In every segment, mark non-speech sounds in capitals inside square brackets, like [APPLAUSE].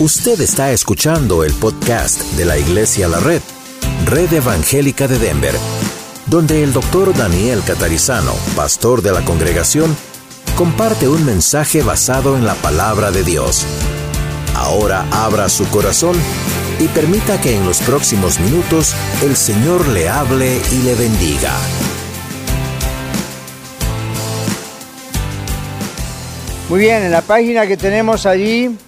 Usted está escuchando el podcast de la Iglesia La Red, Red Evangélica de Denver, donde el doctor Daniel Catarizano, pastor de la congregación, comparte un mensaje basado en la palabra de Dios. Ahora abra su corazón y permita que en los próximos minutos el Señor le hable y le bendiga. Muy bien, en la página que tenemos allí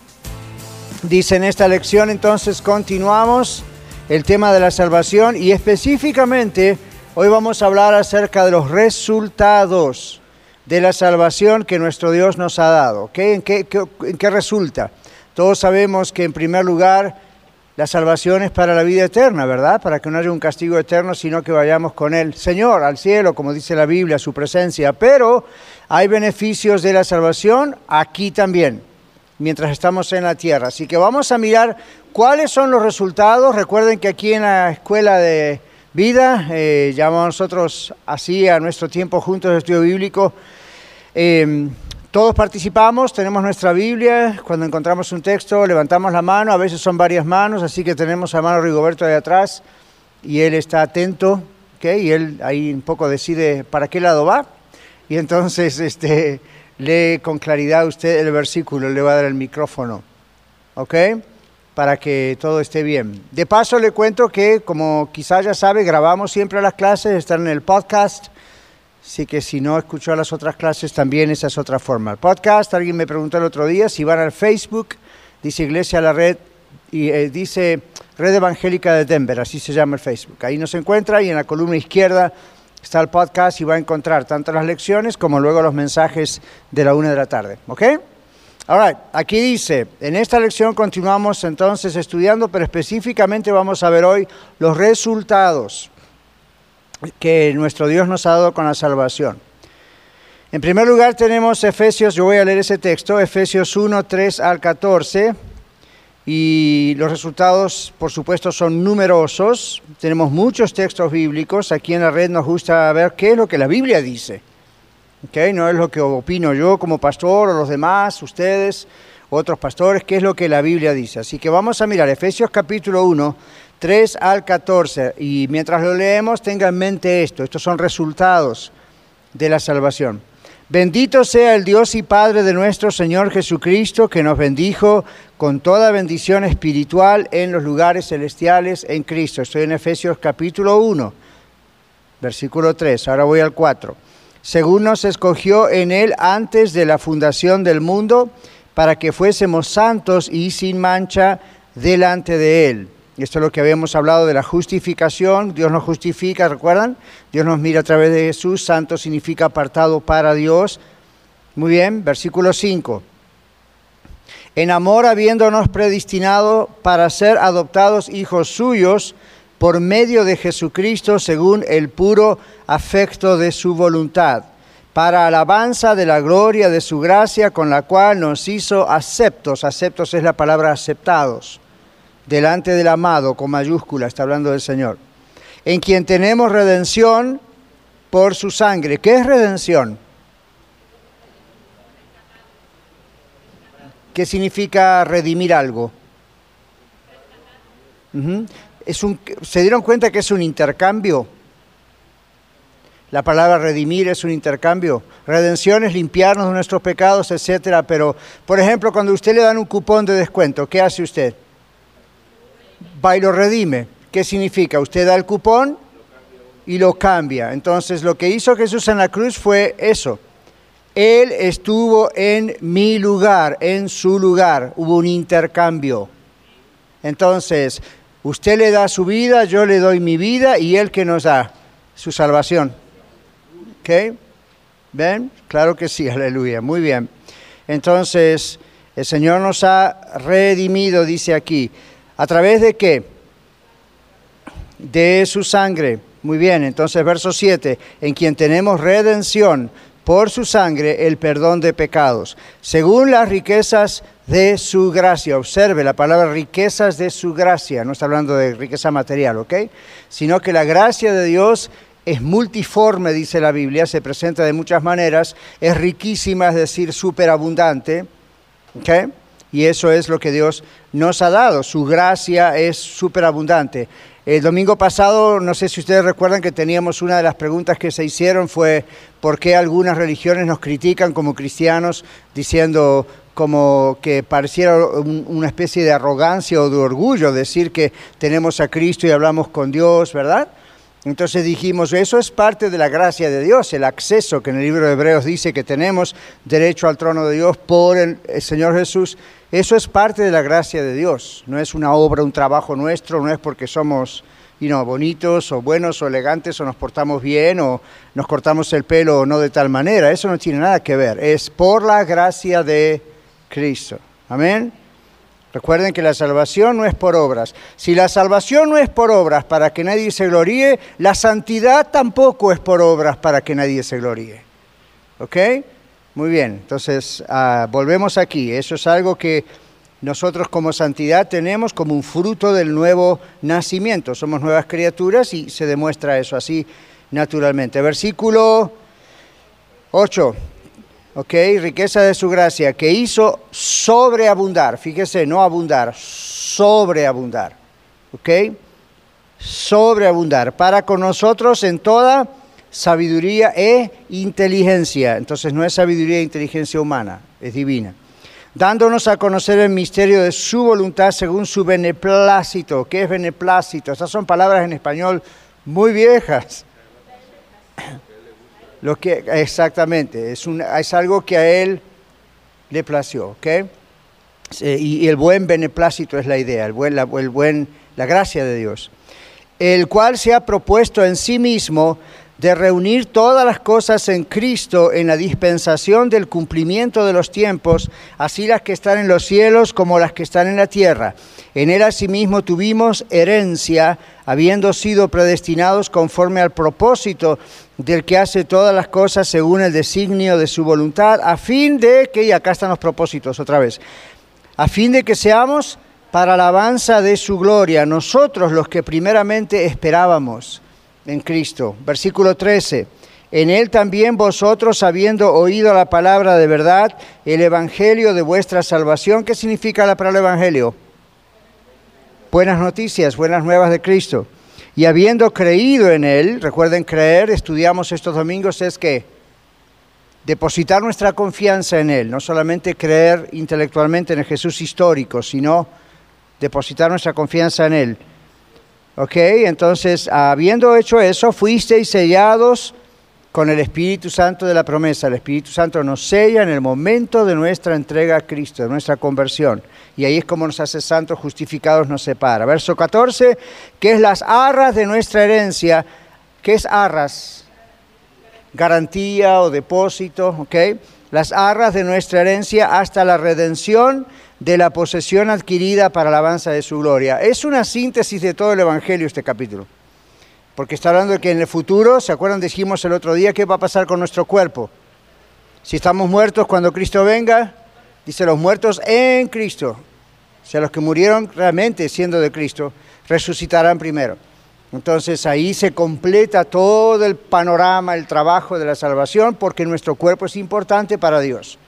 Dice en esta lección entonces continuamos el tema de la salvación y específicamente hoy vamos a hablar acerca de los resultados de la salvación que nuestro Dios nos ha dado. ¿En, qué, ¿En qué resulta? Todos sabemos que en primer lugar la salvación es para la vida eterna, ¿verdad? Para que no haya un castigo eterno, sino que vayamos con el Señor al cielo, como dice la Biblia, su presencia. Pero hay beneficios de la salvación aquí también mientras estamos en la tierra. Así que vamos a mirar cuáles son los resultados. Recuerden que aquí en la escuela de vida, eh, llamamos nosotros así a nuestro tiempo juntos de estudio bíblico, em, todos participamos, tenemos nuestra Biblia, cuando encontramos un texto levantamos la mano, a veces son varias manos, así que tenemos a mano Rigoberto de atrás y él está atento, ¿okay? y él ahí un poco decide para qué lado va, y entonces [LAUGHS] este, lee con claridad usted el versículo, le va a dar el micrófono, ¿ok? Para que todo esté bien. De paso le cuento que, como quizás ya sabe, grabamos siempre las clases, están en el podcast, así que si no escuchó las otras clases, también esa es otra forma. El podcast, alguien me preguntó el otro día, si van al Facebook, dice Iglesia a la Red, y eh, dice Red Evangélica de Denver, así se llama el Facebook. Ahí nos encuentra y en la columna izquierda está el podcast y va a encontrar tanto las lecciones como luego los mensajes de la una de la tarde. ¿Ok? Ahora, aquí dice, en esta lección continuamos entonces estudiando, pero específicamente vamos a ver hoy los resultados que nuestro Dios nos ha dado con la salvación. En primer lugar tenemos Efesios, yo voy a leer ese texto, Efesios 1, 3 al 14 y los resultados, por supuesto, son numerosos. Tenemos muchos textos bíblicos. Aquí en la red nos gusta ver qué es lo que la Biblia dice. ¿Okay? No es lo que opino yo como pastor o los demás, ustedes, otros pastores, qué es lo que la Biblia dice. Así que vamos a mirar Efesios capítulo 1, 3 al 14. Y mientras lo leemos, tenga en mente esto. Estos son resultados de la salvación. Bendito sea el Dios y Padre de nuestro Señor Jesucristo, que nos bendijo con toda bendición espiritual en los lugares celestiales en Cristo. Estoy en Efesios capítulo 1, versículo 3. Ahora voy al 4. Según nos escogió en Él antes de la fundación del mundo, para que fuésemos santos y sin mancha delante de Él esto es lo que habíamos hablado de la justificación. Dios nos justifica, ¿recuerdan? Dios nos mira a través de Jesús. Santo significa apartado para Dios. Muy bien, versículo 5. En amor habiéndonos predestinado para ser adoptados hijos suyos por medio de Jesucristo según el puro afecto de su voluntad, para alabanza de la gloria de su gracia con la cual nos hizo aceptos. Aceptos es la palabra aceptados delante del amado, con mayúscula, está hablando del Señor, en quien tenemos redención por su sangre. ¿Qué es redención? ¿Qué significa redimir algo? es un, ¿Se dieron cuenta que es un intercambio? La palabra redimir es un intercambio. Redención es limpiarnos de nuestros pecados, etcétera. Pero, por ejemplo, cuando usted le dan un cupón de descuento, ¿qué hace usted? Va y lo redime. ¿Qué significa? Usted da el cupón y lo cambia. Entonces lo que hizo Jesús en la cruz fue eso. Él estuvo en mi lugar, en su lugar. Hubo un intercambio. Entonces, usted le da su vida, yo le doy mi vida y Él que nos da su salvación. ¿Ok? ¿Ven? Claro que sí, [LAUGHS] aleluya. Muy bien. Entonces, el Señor nos ha redimido, dice aquí. ¿A través de qué? De su sangre. Muy bien, entonces verso 7, en quien tenemos redención por su sangre, el perdón de pecados, según las riquezas de su gracia. Observe la palabra riquezas de su gracia, no está hablando de riqueza material, ¿ok? Sino que la gracia de Dios es multiforme, dice la Biblia, se presenta de muchas maneras, es riquísima, es decir, superabundante, ¿ok? Y eso es lo que Dios nos ha dado. Su gracia es superabundante. El domingo pasado, no sé si ustedes recuerdan que teníamos una de las preguntas que se hicieron fue por qué algunas religiones nos critican como cristianos diciendo como que pareciera una especie de arrogancia o de orgullo decir que tenemos a Cristo y hablamos con Dios, ¿verdad? Entonces dijimos, eso es parte de la gracia de Dios, el acceso que en el libro de Hebreos dice que tenemos derecho al trono de Dios por el, Señor Jesús. Eso es parte de la gracia de Dios, no es una obra, un trabajo nuestro, no es porque somos bonitos o buenos o elegantes o nos portamos bien o nos cortamos el pelo o no de tal manera. Eso no tiene nada que ver, es por la gracia de Cristo. Amén. Recuerden que la salvación no es por obras. Si la salvación no es por obras para que nadie se gloríe, la santidad tampoco es por obras para que nadie se gloríe. ¿Ok? Muy bien, entonces ah, volvemos aquí. Eso es algo que nosotros como santidad tenemos como un fruto del nuevo nacimiento. Somos nuevas criaturas y se demuestra eso así naturalmente. Versículo 8 ok, riqueza de su gracia, que hizo sobreabundar, fíjese, no abundar, sobreabundar, ok, sobreabundar, para con nosotros en toda sabiduría e inteligencia. Entonces no es sabiduría e inteligencia humana, es divina. Dándonos a conocer el misterio de su voluntad según su beneplácito. ¿Qué es beneplácito? Estas son palabras en español muy viejas. Lo que, exactamente, es, es algo que a él le plació, ¿ok? Y, el buen beneplácito es la idea, el buen, la, el buen, la gracia de Dios, el cual se ha propuesto en sí mismo de reunir todas las cosas en Cristo en la dispensación del cumplimiento de los tiempos, así las que están en los cielos como las que están en la tierra. En él asimismo tuvimos herencia, habiendo sido predestinados conforme al propósito del que hace todas las cosas según el designio de su voluntad, a fin de que, y acá están los propósitos otra vez, a fin de que seamos para alabanza de su gloria, nosotros los que primeramente esperábamos en Cristo. Versículo 13. En él también vosotros, habiendo oído la palabra de verdad, el evangelio de vuestra salvación. ¿Qué significa la palabra evangelio? Buenas noticias, buenas nuevas de Cristo y habiendo creído en Él, recuerden creer, estudiamos estos domingos, es que depositar nuestra confianza en Él, no solamente creer intelectualmente en el Jesús histórico, sino depositar nuestra confianza en Él. ¿Ok? Entonces, habiendo hecho eso, fuisteis sellados con el Espíritu Santo de la promesa. El Espíritu Santo nos sella en el momento de nuestra entrega a Cristo, de nuestra conversión. Y ahí es como nos hace santos, justificados, nos separa. Verso 14, que es las arras de nuestra herencia. ¿Qué es arras? Garantía o depósito, ¿ok? Las arras de nuestra herencia hasta la redención de la posesión adquirida para la alabanza de su gloria. Es una síntesis de todo el Evangelio este capítulo. Porque está hablando de que en el futuro, ¿se acuerdan? Dijimos el otro día qué va a pasar con nuestro cuerpo. Si estamos muertos cuando Cristo venga, dice los muertos en Cristo. O sea, los que murieron realmente siendo de Cristo, resucitarán primero. Entonces ahí se completa todo el panorama, el trabajo de la salvación, porque nuestro cuerpo es importante para Dios.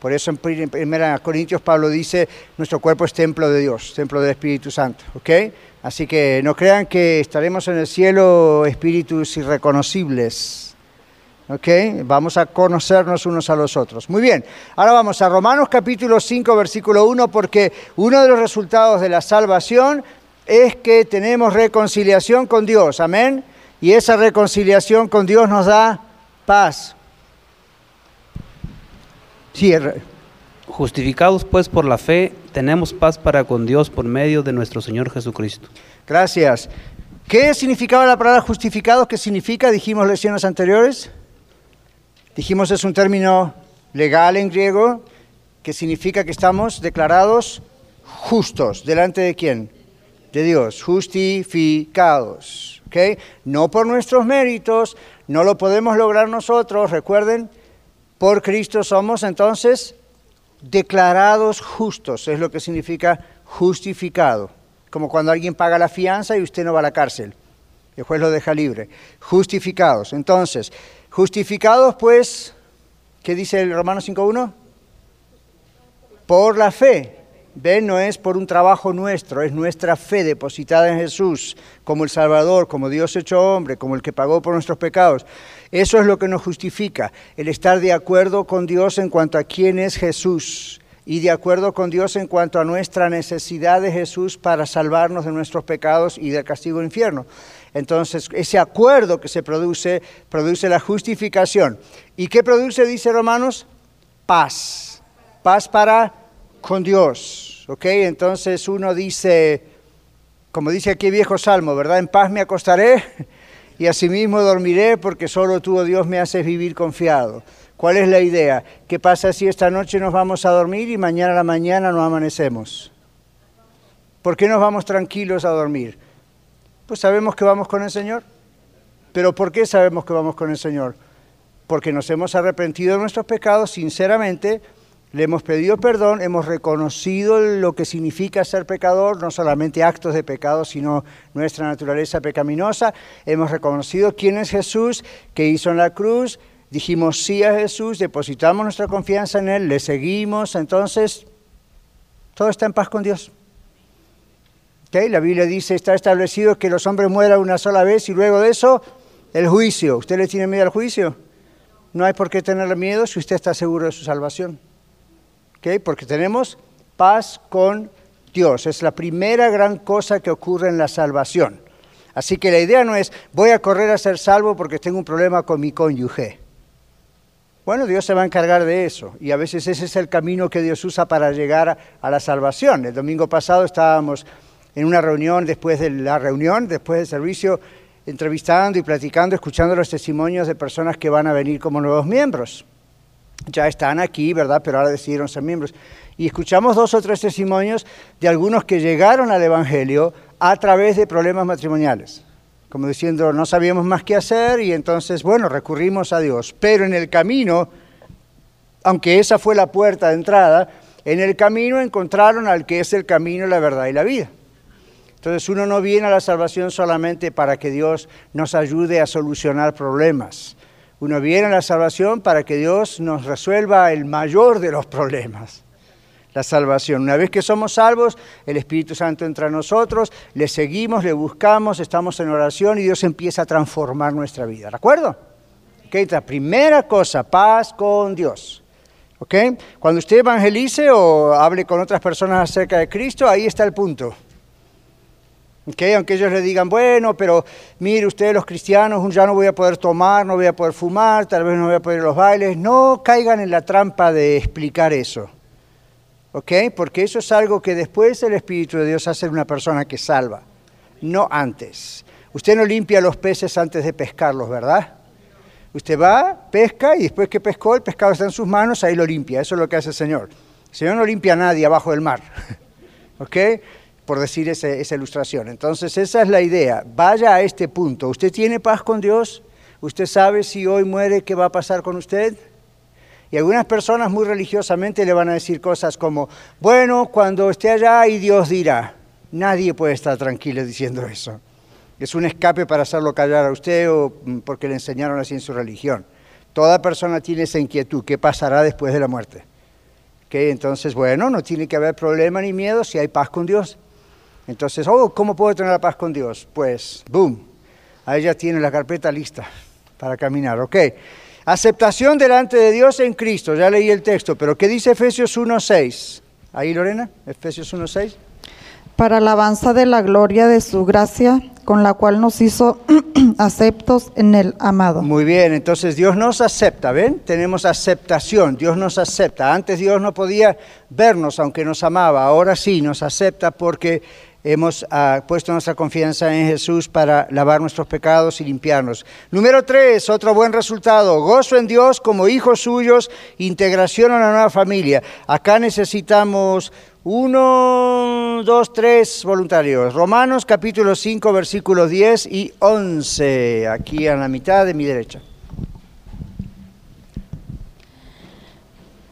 Por eso en 1 Corintios Pablo dice, nuestro cuerpo es templo de Dios, templo del Espíritu Santo. ¿ok?, Así que no crean que estaremos en el cielo espíritus irreconocibles. Vamos a conocernos unos a los otros. Muy bien, ahora vamos a Romanos capítulo 5, versículo 1, porque uno de los resultados de la salvación es que tenemos reconciliación con Dios. Amén. Y esa reconciliación con Dios nos da paz. Cierre. Justificados pues por la fe, tenemos paz para con Dios por medio de nuestro Señor Jesucristo. Gracias. ¿Qué significaba la palabra justificados? ¿Qué significa? Dijimos lecciones anteriores. Dijimos es un término legal en griego que significa que estamos declarados justos. ¿Delante de quién? De Dios. Justificados. ¿Okay? No por nuestros méritos, no lo podemos lograr nosotros. Recuerden, por Cristo somos entonces declarados justos, es lo que significa justificado, como cuando alguien paga la fianza y usted no va a la cárcel, el juez lo deja libre, justificados. Entonces, justificados pues, ¿qué dice el Romano 5.1? Por la fe. ¿Ven? No es por un trabajo nuestro, es nuestra fe depositada en Jesús como el Salvador, como Dios hecho hombre, como el que pagó por nuestros pecados. Eso es lo que nos justifica, el estar de acuerdo con Dios en cuanto a quién es Jesús y de acuerdo con Dios en cuanto a nuestra necesidad de Jesús para salvarnos de nuestros pecados y del castigo del infierno. Entonces, ese acuerdo que se produce, produce la justificación. ¿Y qué produce, dice Romanos? Paz. Paz para con Dios. ¿Ok? Entonces uno dice, como dice aquí viejo salmo, ¿verdad? En paz me acostaré y asimismo dormiré porque solo tú, oh Dios, me haces vivir confiado. ¿Cuál es la idea? ¿Qué pasa si esta noche nos vamos a dormir y mañana a la mañana no amanecemos? ¿Por qué nos vamos tranquilos a dormir? Pues sabemos que vamos con el Señor. ¿Pero por qué sabemos que vamos con el Señor? Porque nos hemos arrepentido de nuestros pecados sinceramente, le hemos pedido perdón, hemos reconocido lo que significa ser pecador, no solamente actos de pecado, sino nuestra naturaleza pecaminosa. Hemos reconocido quién es Jesús, qué hizo en la cruz, dijimos sí a Jesús, depositamos nuestra confianza en Él, le seguimos, entonces todo está en paz con Dios. La Biblia dice, está establecido que los hombres mueran una sola vez y luego de eso el juicio. ¿Usted le tiene miedo al juicio? No hay por qué tenerle miedo si usted está seguro de su salvación. Porque tenemos paz con Dios. Es la primera gran cosa que ocurre en la salvación. Así que la idea no es voy a correr a ser salvo porque tengo un problema con mi cónyuge. Bueno, Dios se va a encargar de eso y a veces ese es el camino que Dios usa para llegar a la salvación. El domingo pasado estábamos en una reunión, después de la reunión, después del servicio, entrevistando y platicando, escuchando los testimonios de personas que van a venir como nuevos miembros ya están aquí, ¿verdad? Pero ahora decidieron ser miembros. Y escuchamos dos o tres testimonios de algunos que llegaron al Evangelio a través de problemas matrimoniales. Como diciendo, no sabíamos más qué hacer y entonces, bueno, recurrimos a Dios. Pero en el camino, aunque esa fue la puerta de entrada, en el camino encontraron al que es el camino, la verdad y la vida. Entonces uno no viene a la salvación solamente para que Dios nos ayude a solucionar problemas uno viene a la salvación para que Dios nos resuelva el mayor de los problemas, la salvación. Una vez que somos salvos, el Espíritu Santo entra a nosotros, le seguimos, le buscamos, estamos en oración y Dios empieza a transformar nuestra vida. ¿De acuerdo? Okay, la primera cosa, paz con Dios. ¿Okay? Cuando usted evangelice o hable con otras personas acerca de Cristo, ahí está el punto. Aunque ellos le digan, bueno, pero mire ustedes los cristianos, ya no voy a poder tomar, no voy a poder fumar, tal vez no voy a poder ir a los bailes, no caigan en la trampa de explicar eso. ¿Ok? Porque eso es algo que después el Espíritu de Dios hace en una persona que salva, no antes. Usted no limpia los peces antes de pescarlos, ¿verdad? Usted va, pesca y después que pescó, el pescado está en sus manos, ahí lo limpia. Eso es lo que hace el Señor. El Señor no limpia a nadie abajo del mar. [LAUGHS] ¿Ok? Por decir esa ilustración. Entonces, esa es la idea. Vaya a este punto. ¿Usted tiene paz con Dios? ¿Usted sabe si hoy muere qué va a pasar con usted? Y algunas personas muy religiosamente le van a decir cosas como, bueno, cuando esté allá y Dios dirá. Nadie puede estar tranquilo diciendo eso. Es un escape para hacerlo callar a usted o mm, porque le enseñaron así en su religión. Toda persona tiene esa inquietud, ¿qué pasará después de la muerte? Que entonces, bueno, no tiene que haber problema ni miedo si hay paz con Dios. Entonces, oh, ¿cómo puedo tener la paz con Dios? Pues, boom, ahí ya tiene la carpeta lista para caminar, ¿ok? Aceptación delante de Dios en Cristo, ya leí el texto, pero ¿qué dice Efesios 1.6? Ahí, Lorena, Efesios 1.6. Para alabanza de la gloria de su gracia, con la cual nos hizo [CLEARS THROAT] aceptos en el amado. Muy bien, entonces Dios nos acepta, ¿ven? Tenemos aceptación, Dios nos acepta. Antes Dios no podía vernos aunque nos amaba, ahora sí nos acepta porque hemos ah, puesto nuestra confianza en Jesús para lavar nuestros pecados y limpiarnos. Número tres, otro buen resultado, gozo en Dios como hijos suyos, integración a la nueva familia. Acá necesitamos uno, dos, tres voluntarios. Romanos capítulo 5, versículos 10 y 11, aquí a la mitad de mi derecha.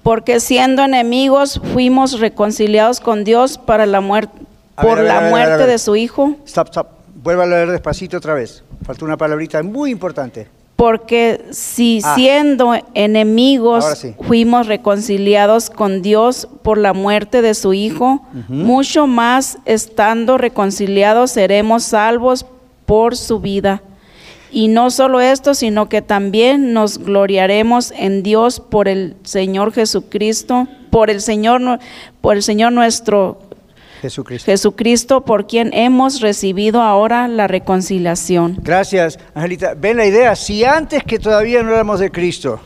Porque siendo enemigos fuimos reconciliados con Dios para la muerte por la muerte de su hijo. Stop, stop. Vuelva a leer despacito otra vez. Falta una palabrita muy importante. Porque si Ah. siendo enemigos sí. fuimos reconciliados con Dios por la muerte de su Hijo, mucho más estando reconciliados seremos salvos por su vida. Y no solo esto, sino que también nos gloriaremos en Dios por el Señor Jesucristo, por el Señor, por el Señor nuestro Jesucristo. Jesucristo, por quien hemos recibido ahora la reconciliación. Gracias, Angelita. ¿Ven la idea? Si antes que todavía no éramos de Cristo,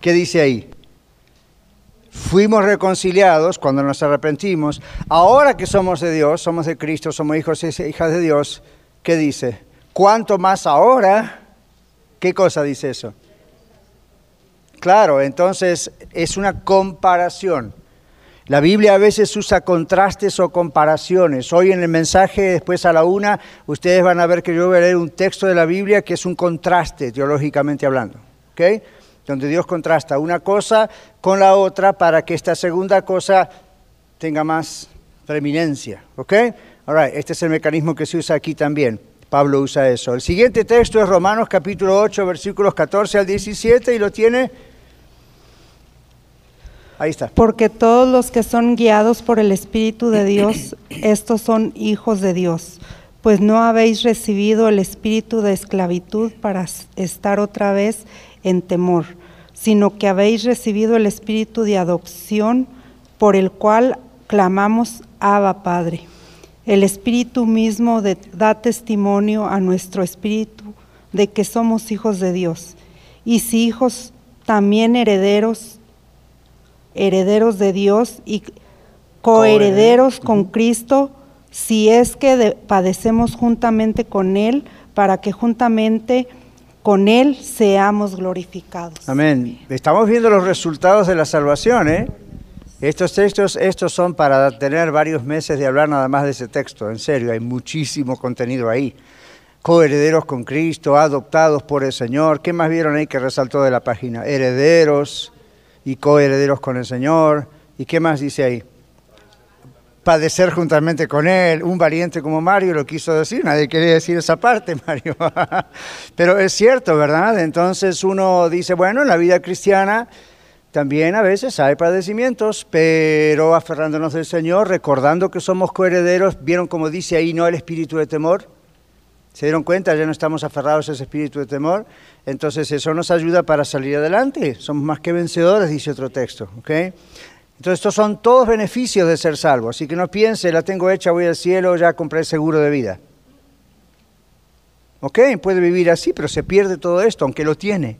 ¿qué dice ahí? Fuimos reconciliados cuando nos arrepentimos. Ahora que somos de Dios, somos de Cristo, somos hijos y hijas de Dios, ¿qué dice? ¿Cuánto más ahora? ¿Qué cosa dice eso? Claro, entonces es una comparación. La Biblia a veces usa contrastes o comparaciones. Hoy en el mensaje, después a la una, ustedes van a ver que yo voy a leer un texto de la Biblia que es un contraste, teológicamente hablando. ¿ok? Donde Dios contrasta una cosa con la otra para que esta segunda cosa tenga más preeminencia. ¿ok? All right, este es el mecanismo que se usa aquí también. Pablo usa eso. El siguiente texto es Romanos capítulo 8, versículos 14 al 17 y lo tiene. Ahí está. Porque todos los que son guiados por el Espíritu de Dios, [CLEARS THROAT] estos son hijos de Dios. Pues no habéis recibido el espíritu de esclavitud para estar otra vez en temor, sino que habéis recibido el espíritu de adopción por el cual clamamos Abba Padre. El espíritu mismo de- da testimonio a nuestro espíritu de que somos hijos de Dios. Y si hijos, también herederos herederos de Dios y coherederos con Cristo, si es que de- padecemos juntamente con Él, para que juntamente con Él seamos glorificados. Amén. Estamos viendo los resultados de la salvación, ¿eh? Estos textos, estos son para tener varios meses de hablar nada más de ese texto, en serio, hay muchísimo contenido ahí. Coherederos con Cristo, adoptados por el Señor. ¿Qué más vieron ahí que resaltó de la página? Herederos y coherederos con el Señor. ¿Y qué más dice ahí? Padecer juntamente con Él. Un valiente como Mario lo quiso decir, nadie quería decir esa parte, [LAUGHS] Mario. Pero es cierto, ¿verdad? Entonces uno dice, bueno, en la vida cristiana también a veces hay padecimientos, pero aferrándonos del Señor, recordando que somos coherederos, ¿vieron como dice ahí, no el espíritu de temor? ¿Se dieron cuenta? Ya no estamos aferrados a ese espíritu de temor. Entonces eso nos ayuda para salir adelante. Somos más que vencedores, dice otro texto. ¿ok? Entonces estos son todos beneficios de ser salvo. Así que no piense, la tengo hecha, voy al cielo, ya compré el seguro de vida. ¿Ok? Puede vivir así, pero se pierde todo esto, aunque lo tiene.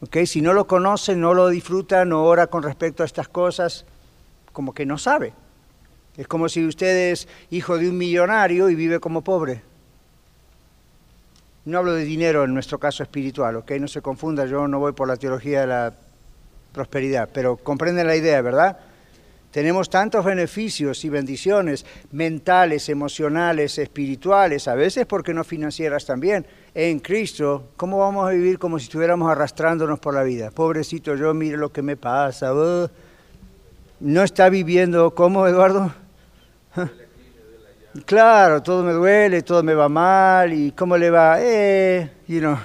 ¿Ok? Si no lo conoce, no lo disfruta, no ora con respecto a estas cosas, como que no sabe. Es como si usted es hijo de un millonario y vive como pobre. No hablo de dinero en nuestro caso espiritual, ¿ok? No se confunda, yo no voy por la teología de la prosperidad, pero comprenden la idea, ¿verdad? Tenemos tantos beneficios y bendiciones mentales, emocionales, espirituales, a veces porque no financieras también, en Cristo. ¿Cómo vamos a vivir como si estuviéramos arrastrándonos por la vida? Pobrecito yo, mire lo que me pasa. uh. No está viviendo, ¿cómo, Eduardo? Claro, todo me duele, todo me va mal, y cómo le va, eh, you know.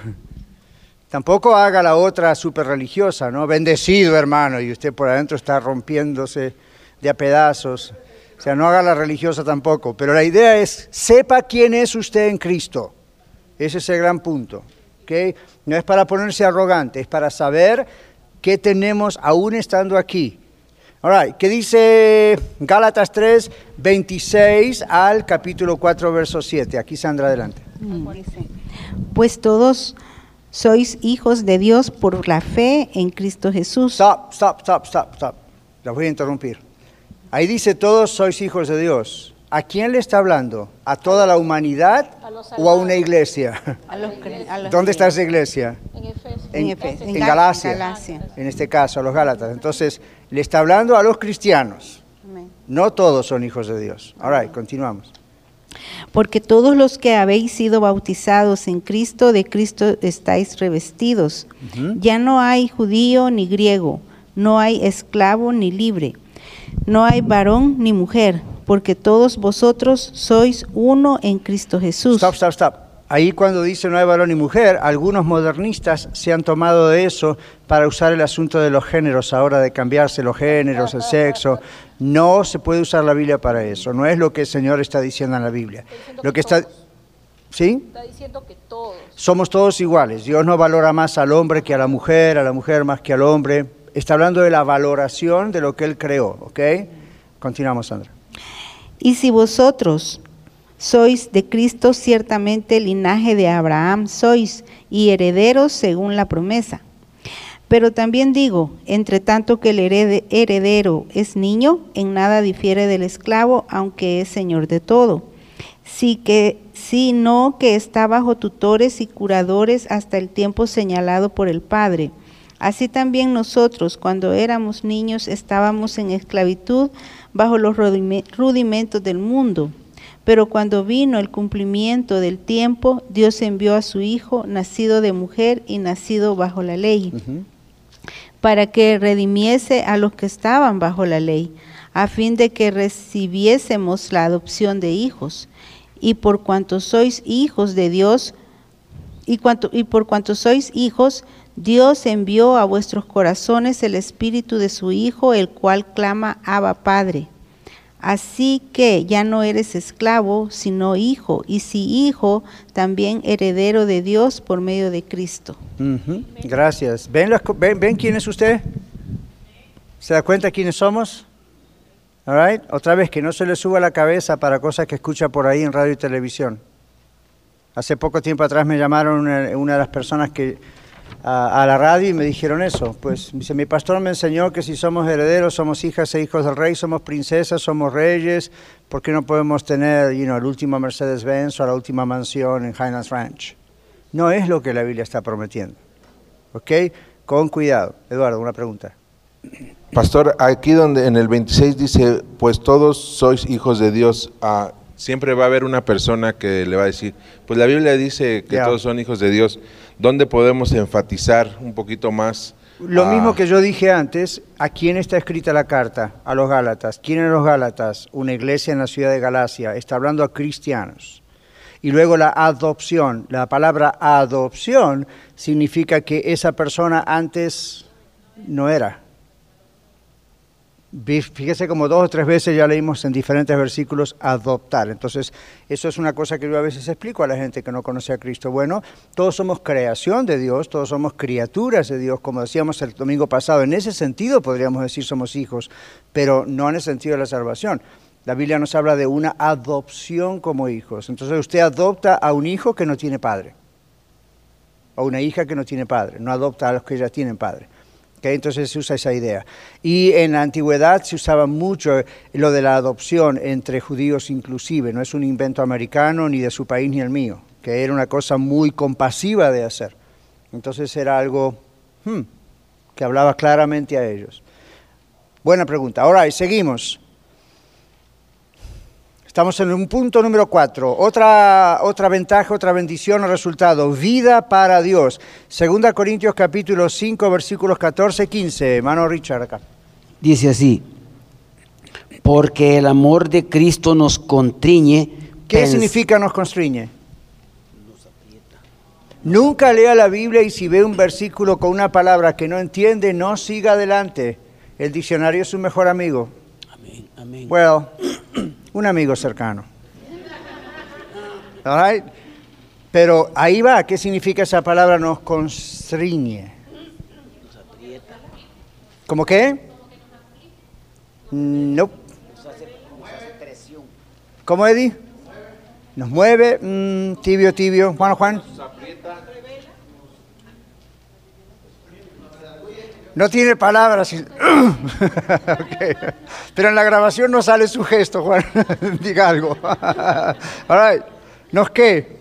Tampoco haga la otra super religiosa, ¿no? Bendecido, hermano, y usted por adentro está rompiéndose de a pedazos. O sea, no haga la religiosa tampoco, pero la idea es, sepa quién es usted en Cristo. Ese es el gran punto, ¿ok? No es para ponerse arrogante, es para saber qué tenemos aún estando aquí. All right, ¿qué dice Gálatas 3, 26 al capítulo 4, verso 7? Aquí Sandra, adelante. Dice, Pues todos sois hijos de Dios por la fe en Cristo Jesús. Stop, stop, stop, stop, stop. La voy a interrumpir. Ahí dice todos sois hijos de Dios. ¿A quién le está hablando? ¿A toda la humanidad o a una iglesia? A los a los ¿Dónde está esa iglesia? En Efes- en en Gal- Galacia. Galacia. En este caso, a los Gálatas. Entonces, le está hablando a los cristianos. Amén. No todos son hijos de Dios. All right, continuamos. Porque todos los que habéis sido bautizados en Cristo, de Cristo estáis revestidos. Ya no hay judío ni griego, no hay esclavo ni libre, no hay varón ni mujer, porque todos vosotros sois uno en Cristo Jesús. Stop, stop, stop. Ahí cuando dice no hay varón ni mujer, algunos modernistas se han tomado de eso para usar el asunto de los géneros, ahora de cambiarse los géneros, el sexo. No se puede usar la Biblia para eso, no es lo que el Señor está diciendo en la Biblia. Lo que está... ¿Sí? Está diciendo que todos. Somos todos iguales. Dios no valora más al hombre que a la mujer, a la mujer más que al hombre. Está hablando de la valoración de lo que Él creó, ¿ok? Continuamos, Sandra. Y si vosotros sois de Cristo, ciertamente linaje de Abraham sois y herederos según la promesa. Pero también digo, entre tanto que el herede- heredero es niño, en nada difiere del esclavo, aunque es señor de todo. Sí que, sino que está bajo tutores y curadores hasta el tiempo señalado por el Padre. Así también nosotros, cuando éramos niños, estábamos en esclavitud bajo los rudime- rudimentos del mundo. Pero cuando vino el cumplimiento del tiempo, Dios envió a su Hijo, nacido de mujer y nacido bajo la ley, para que redimiese a los que estaban bajo la ley, a fin de que recibiésemos la adopción de hijos. Y por cuanto sois hijos de Dios, y, cuanto, y por cuanto sois hijos, Dios envió a vuestros corazones el espíritu de su Hijo, el cual clama Abba Padre. Así que ya no eres esclavo, sino hijo, y si hijo, también heredero de Dios por medio de Cristo. Gracias. ¿Ven, co- ven, ven quién es usted? ¿Se da cuenta quiénes somos? All right? Otra vez, que no se le suba la cabeza para cosas que escucha por ahí en radio y televisión. Hace poco tiempo atrás me llamaron una de las personas que a, a la radio y me dijeron eso. Pues dice, mi pastor me enseñó que si somos herederos, somos hijas e hijos del rey, somos princesas, somos reyes, ¿por qué no podemos tener you know, el último Mercedes-Benz o la última mansión en Highlands Ranch? No es lo que la Biblia está prometiendo. ¿Ok? Con cuidado. Eduardo, una pregunta. Pastor, aquí donde en el 26 dice, pues todos sois hijos de Dios, ah, siempre va a haber una persona que le va a decir, pues la Biblia dice que todos son hijos de Dios. ¿Dónde podemos enfatizar un poquito más? Lo ah, mismo que yo dije antes, ¿a quién está escrita la carta? A los Gálatas. ¿Quién eran los Gálatas? Una iglesia en la ciudad de Galacia. Está hablando a cristianos. Y luego la adopción. La palabra adopción significa que esa persona antes no era. Fíjese como dos o tres veces ya leímos en diferentes versículos adoptar. Entonces, eso es una cosa que yo a veces explico a la gente que no conoce a Cristo. Bueno, todos somos creación de Dios, todos somos criaturas de Dios, como decíamos el domingo pasado. En ese sentido podríamos decir somos hijos, pero no en el sentido de la salvación. La Biblia nos habla de una adopción como hijos. Entonces usted adopta a un hijo que no tiene padre, o una hija que no tiene padre, no adopta a los que ya tienen padre. ¿Ok? Entonces se usa esa idea. Y en la antigüedad se usaba mucho lo de la adopción entre judíos inclusive, no es un invento americano ni de su país ni el mío, que era una cosa muy compasiva de hacer. Entonces era algo hmm, que hablaba claramente a ellos. Buena pregunta. Ahora, seguimos. Estamos en un punto número cuatro. Otra, otra ventaja, otra bendición o resultado. Vida para Dios. Segunda Corintios capítulo 5, versículos 14, 15. Hermano Richard acá. Dice así, porque el amor de Cristo nos contriñe. ¿Qué significa nos constriñe? Nunca lea la Biblia y si ve un versículo con una palabra que no entiende, no siga adelante. El diccionario es su mejor amigo. Amén, amén. Well, un amigo cercano. Pero ahí va, ¿qué significa esa palabra nos constriñe? ¿Cómo qué? No. ¿Cómo Eddie? Nos mueve, mm, tibio, tibio. Juan, Juan. No tiene palabras. y-. [CLEARS THROAT] Pero en la grabación no sale su gesto, Juan. [LAUGHS] Diga algo. [LAUGHS] All. ¿Nos qué?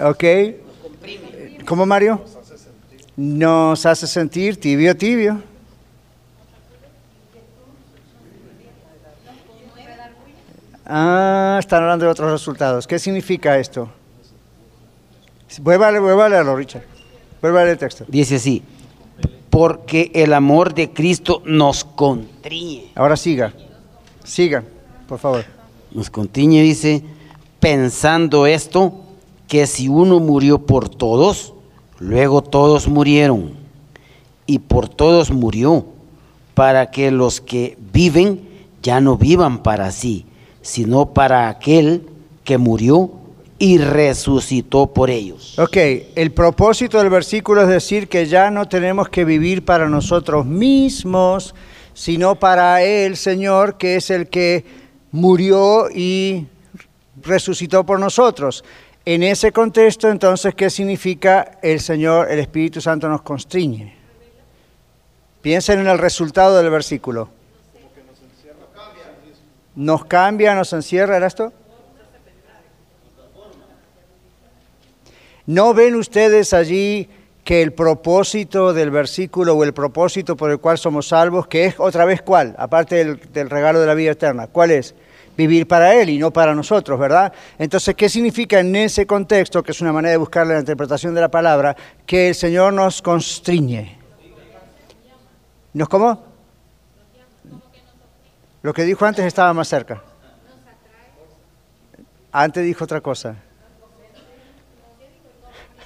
Ok. ¿Cómo, Mario? Nos hace sentir tibio, tibio. Ah, están hablando de otros resultados. ¿Qué significa esto? Vuelva a leerlo, Richard. Vuelva a leer el texto. Dice así, porque el amor de Cristo nos contriñe. Ahora siga. Siga, por favor. Nos contriñe, dice, pensando esto, que si uno murió por todos, luego todos murieron. Y por todos murió, para que los que viven ya no vivan para sí, sino para aquel que murió y resucitó por ellos. Ok, el propósito del versículo es decir que ya no tenemos que vivir para nosotros mismos, sino para el Señor, que es el que murió y resucitó por nosotros. En ese contexto, entonces, ¿qué significa el Señor, el Espíritu Santo nos constriñe? Piensen en el resultado del versículo. Nos cambia, nos encierra, ¿era esto? ¿No ven ustedes allí que el propósito del versículo o el propósito por el cual somos salvos, que es otra vez cuál, aparte del, regalo de la vida eterna, cuál es? Vivir para Él y no para nosotros, ¿verdad? Entonces, ¿qué significa en ese contexto, que es una manera de buscar la interpretación de la palabra, que el Señor nos constriñe? ¿Nos cómo? Lo que dijo antes estaba más cerca. Antes dijo otra cosa.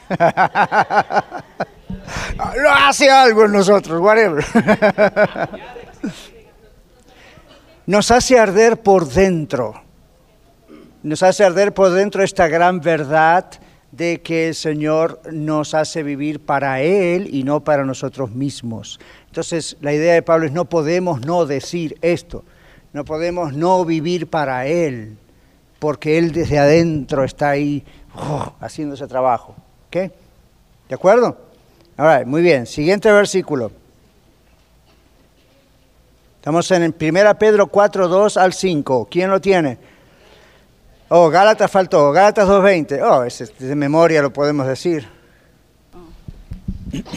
[LAUGHS] no hace algo en nosotros, whatever. [LAUGHS] Nos hace arder por dentro. Nos hace arder por dentro esta gran verdad de que el Señor nos hace vivir para Él y no para nosotros mismos. Entonces, la idea de Pablo es no podemos no decir esto, no podemos no vivir para Él, porque Él desde adentro está ahí oh, haciendo ese trabajo. ¿Ok? ¿De acuerdo? Ahora, muy bien. Siguiente versículo. Estamos en 1 Pedro 4, 2 al 5. ¿Quién lo tiene? Oh, Gálatas faltó. Gálatas 2.20. Oh, de memoria lo podemos decir. [COUGHS]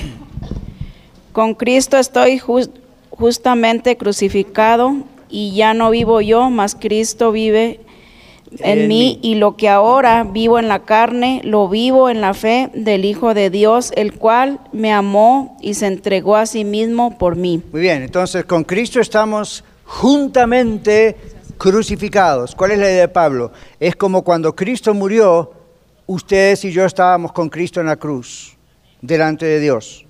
Con Cristo estoy just- justamente crucificado y ya no vivo yo, mas Cristo vive en, En mí mí. y lo que ahora vivo en la carne, lo vivo en la fe del Hijo de Dios, el cual me amó y se entregó a sí mismo por mí. Muy bien, entonces con Cristo estamos juntamente crucificados. ¿Cuál es la idea de Pablo? Es como cuando Cristo murió, ustedes y yo estábamos con Cristo en la cruz, delante de Dios.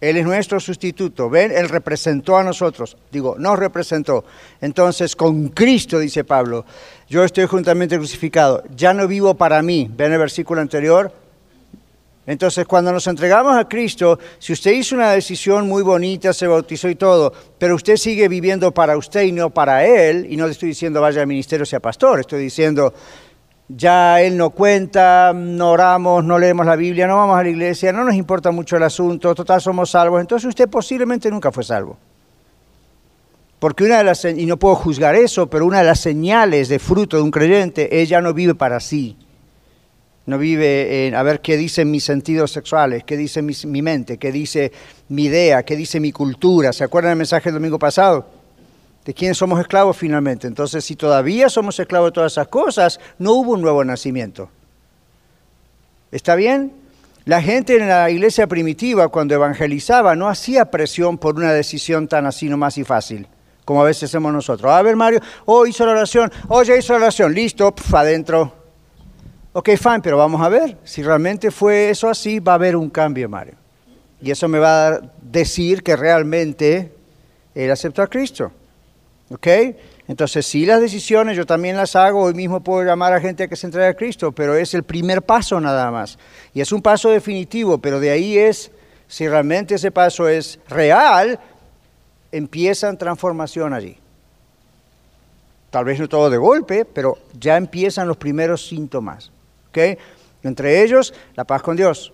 Él es nuestro sustituto. ¿Ven? Él representó a nosotros. Digo, nos representó. Entonces, con Cristo, dice Pablo, yo estoy juntamente crucificado. Ya no vivo para mí. ¿Ven el versículo anterior? Entonces, cuando nos entregamos a Cristo, si usted hizo una decisión muy bonita, se bautizó y todo, pero usted sigue viviendo para usted y no para Él, y no le estoy diciendo vaya al ministerio, sea pastor, estoy diciendo ya Él no cuenta, no oramos, no leemos la Biblia, no vamos a la iglesia, no nos importa mucho el asunto, total somos salvos, entonces usted posiblemente nunca fue salvo. Porque una de las, y no puedo juzgar eso, pero una de las señales de fruto de un creyente es ya no vive para sí. No vive en a ver qué dicen mis sentidos sexuales, qué dice mis- mi mente, qué dice mi idea, qué dice mi cultura. ¿Se acuerdan del mensaje del domingo pasado? ¿De quién somos esclavos finalmente? Entonces, si todavía somos esclavos de todas esas cosas, no hubo un nuevo nacimiento. ¿Está bien? La gente en la iglesia primitiva, cuando evangelizaba, no hacía presión por una decisión tan así nomás y fácil, como a veces hacemos nosotros. A ver, Mario, oh, hizo la oración, oh, ya hizo la oración, listo, pf, adentro. Ok, fine, pero vamos a ver. Si realmente fue eso así, va a haber un cambio, Mario. Y eso me va a decir que realmente él aceptó a Cristo. ¿Ok? Entonces, sí, las decisiones yo también las hago. Hoy mismo puedo llamar a gente a que se entregue a Cristo, pero es el primer paso nada más. Y es un paso definitivo, pero de ahí es, si realmente ese paso es real, empiezan transformación allí. Tal vez no todo de golpe, pero ya empiezan los primeros síntomas. Entre ellos, la paz con Dios.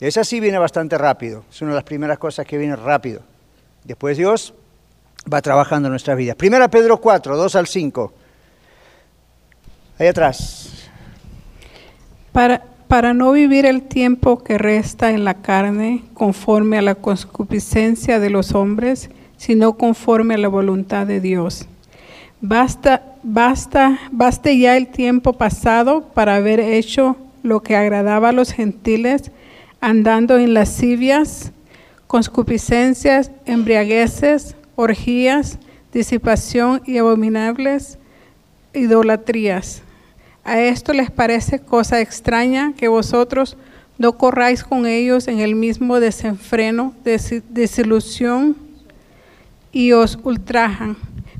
Esa sí viene bastante rápido. Es una de las primeras cosas que viene rápido. Después Dios va trabajando en nuestras vidas. Primera Pedro 4, 2 al 5. Ahí atrás. Para, para no vivir el tiempo que resta en la carne conforme a la concupiscencia de los hombres, sino conforme a la voluntad de Dios. Basta, basta, baste ya el tiempo pasado para haber hecho lo que agradaba a los gentiles, andando en lascivias, concupiscencias, embriagueces, orgías, disipación y abominables idolatrías, A esto les parece cosa extraña que vosotros no corráis con ellos en el mismo desenfreno, desi- desilusión y os ultrajan.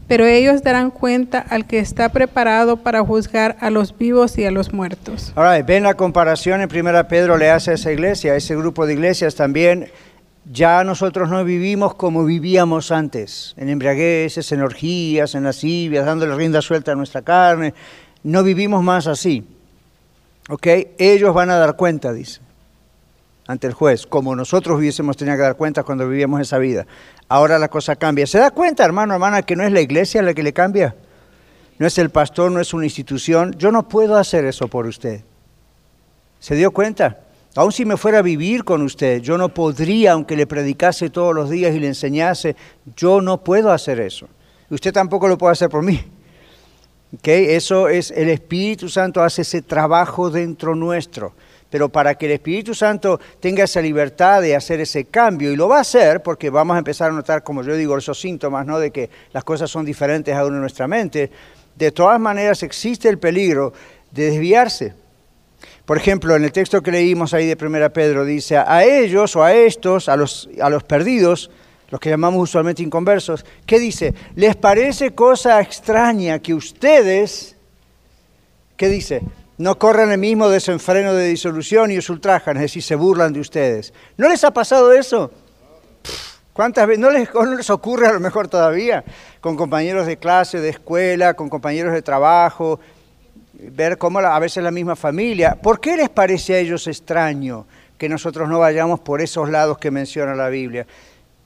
Pero ellos darán cuenta al que está preparado para juzgar a los vivos y a los muertos. Ahora, ven la comparación en Primera Pedro le hace a esa iglesia, a ese grupo de iglesias también. Ya nosotros no vivimos como vivíamos antes, en embriagueces, en orgías, en lascivias, dándole rienda suelta a nuestra carne. No vivimos más así. ¿Ok? Ellos van a dar cuenta, dice, ante el juez, como nosotros hubiésemos tenido que dar cuenta cuando vivíamos esa vida. Ahora la cosa cambia. ¿Se da cuenta, hermano, hermana, que no es la iglesia la que le cambia? No es el pastor, no es una institución. Yo no puedo hacer eso por usted. ¿Se dio cuenta? Aun si me fuera a vivir con usted, yo no podría, aunque le predicase todos los días y le enseñase, yo no puedo hacer eso. Usted tampoco lo puede hacer por mí. ¿Ok? Eso es, el Espíritu Santo hace ese trabajo dentro nuestro. Pero para que el Espíritu Santo tenga esa libertad de hacer ese cambio, y lo va a hacer porque vamos a empezar a notar, como yo digo, esos síntomas, ¿no? De que las cosas son diferentes aún en nuestra mente. De todas maneras existe el peligro de desviarse. Por ejemplo, en el texto que leímos ahí de 1 Pedro dice, a ellos o a estos, a los, a los perdidos, los que llamamos usualmente inconversos, ¿qué dice? ¿Les parece cosa extraña que ustedes, ¿qué dice? No corran el mismo desenfreno de disolución y os ultrajan, es decir, se burlan de ustedes. ¿No les ha pasado eso? ¿Cuántas veces? [LAUGHS] ¿No les, ocurre a lo mejor todavía? Con compañeros de clase, de escuela, con compañeros de trabajo, ver cómo a veces la misma familia. ¿Por qué les parece a ellos extraño que nosotros no vayamos por esos lados que menciona la Biblia?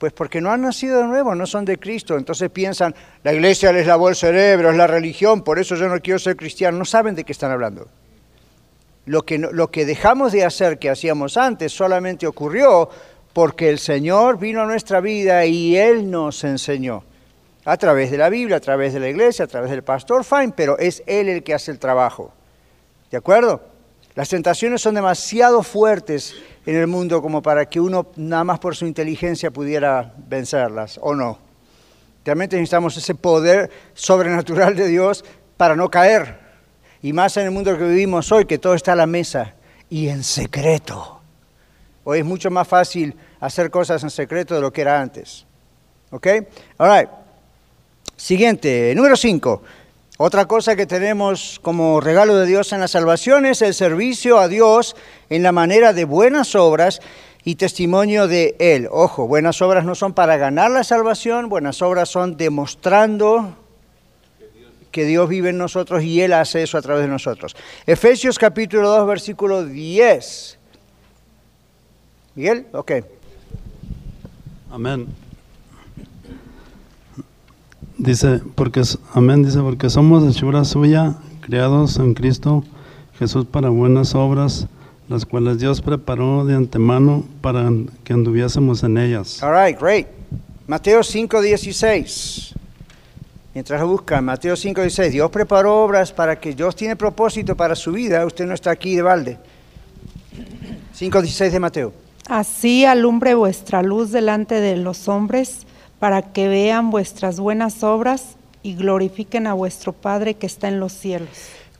Pues porque no han nacido de nuevo, no son de Cristo. Entonces piensan, la iglesia les lavó el cerebro, es la religión, por eso yo no quiero ser cristiano. No saben de qué están hablando. Lo que, lo que dejamos de hacer que hacíamos antes solamente ocurrió porque el Señor vino a nuestra vida y Él nos enseñó. A través de la Biblia, a través de la iglesia, a través del pastor, fine, pero es Él el que hace el trabajo. ¿De acuerdo? Las tentaciones son demasiado fuertes en el mundo como para que uno nada más por su inteligencia pudiera vencerlas, ¿o no? Realmente necesitamos ese poder sobrenatural de Dios para no caer. Y más en el mundo que vivimos hoy, que todo está a la mesa y en secreto. Hoy es mucho más fácil hacer cosas en secreto de lo que era antes. ¿Ok? All right. Siguiente, número 5. Otra cosa que tenemos como regalo de Dios en la salvación es el servicio a Dios en la manera de buenas obras y testimonio de Él. Ojo, buenas obras no son para ganar la salvación, buenas obras son demostrando que Dios vive en nosotros y Él hace eso a través de nosotros. Efesios capítulo 2, versículo 10. Miguel, ok. Amén. Dice, porque, amén, dice, porque somos hechura suya, creados en Cristo Jesús para buenas obras, las cuales Dios preparó de antemano para que anduviésemos en ellas. All right, great. Mateo 5, 16. Mientras lo buscan, Mateo 5, 16. Dios preparó obras para que Dios tiene propósito para su vida. Usted no está aquí de balde. 5, 16 de Mateo. Así alumbre vuestra luz delante de los hombres, para que vean vuestras buenas obras y glorifiquen a vuestro Padre que está en los cielos.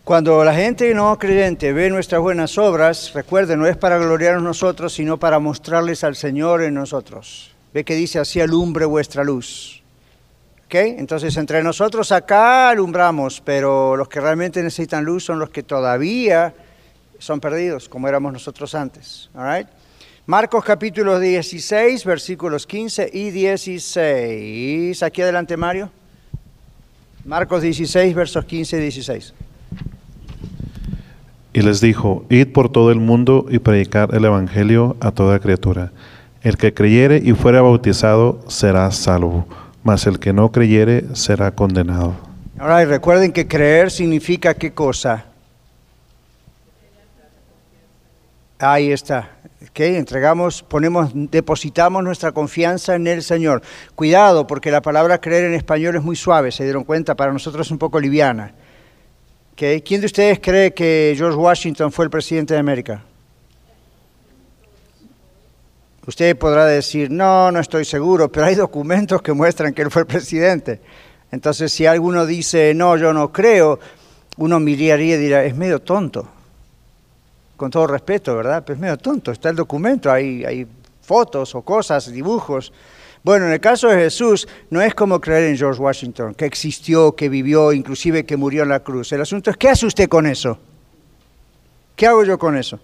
Cuando la gente no creyente ve nuestras buenas obras, recuerden, no es para gloriarnos nosotros, sino para mostrarles al Señor en nosotros. Ve que dice así alumbre vuestra luz. ¿Ok? Entonces entre nosotros acá alumbramos, pero los que realmente necesitan luz son los que todavía son perdidos, como éramos nosotros antes. All right? Marcos capítulo 16, versículos 15 y 16. Aquí adelante, Mario. Marcos 16, versos 15 y 16. Y les dijo, id por todo el mundo y predicar el Evangelio a toda criatura. El que creyere y fuera bautizado será salvo, mas el que no creyere será condenado. Ahora, y recuerden que creer significa qué cosa. Ahí está. ¿ok? Entregamos, ponemos, depositamos nuestra confianza en el Señor. Cuidado, porque la palabra creer en español es muy suave, se dieron cuenta, para nosotros es un poco liviana. ¿Ok? ¿Quién de ustedes cree que George Washington fue el presidente de América? Usted podrá decir, no, no estoy seguro, pero hay documentos que muestran que él fue el presidente. Entonces, si alguno dice, no, yo no creo, uno miraría y dirá, es medio tonto. Con todo respeto, ¿verdad? Pero es medio tonto. Está el documento, hay, hay fotos o cosas, dibujos. Bueno, en el caso de Jesús, no es como creer en George Washington, que existió, que vivió, inclusive que murió en la cruz. El asunto es, ¿qué hace usted con eso? ¿Qué hago yo con eso?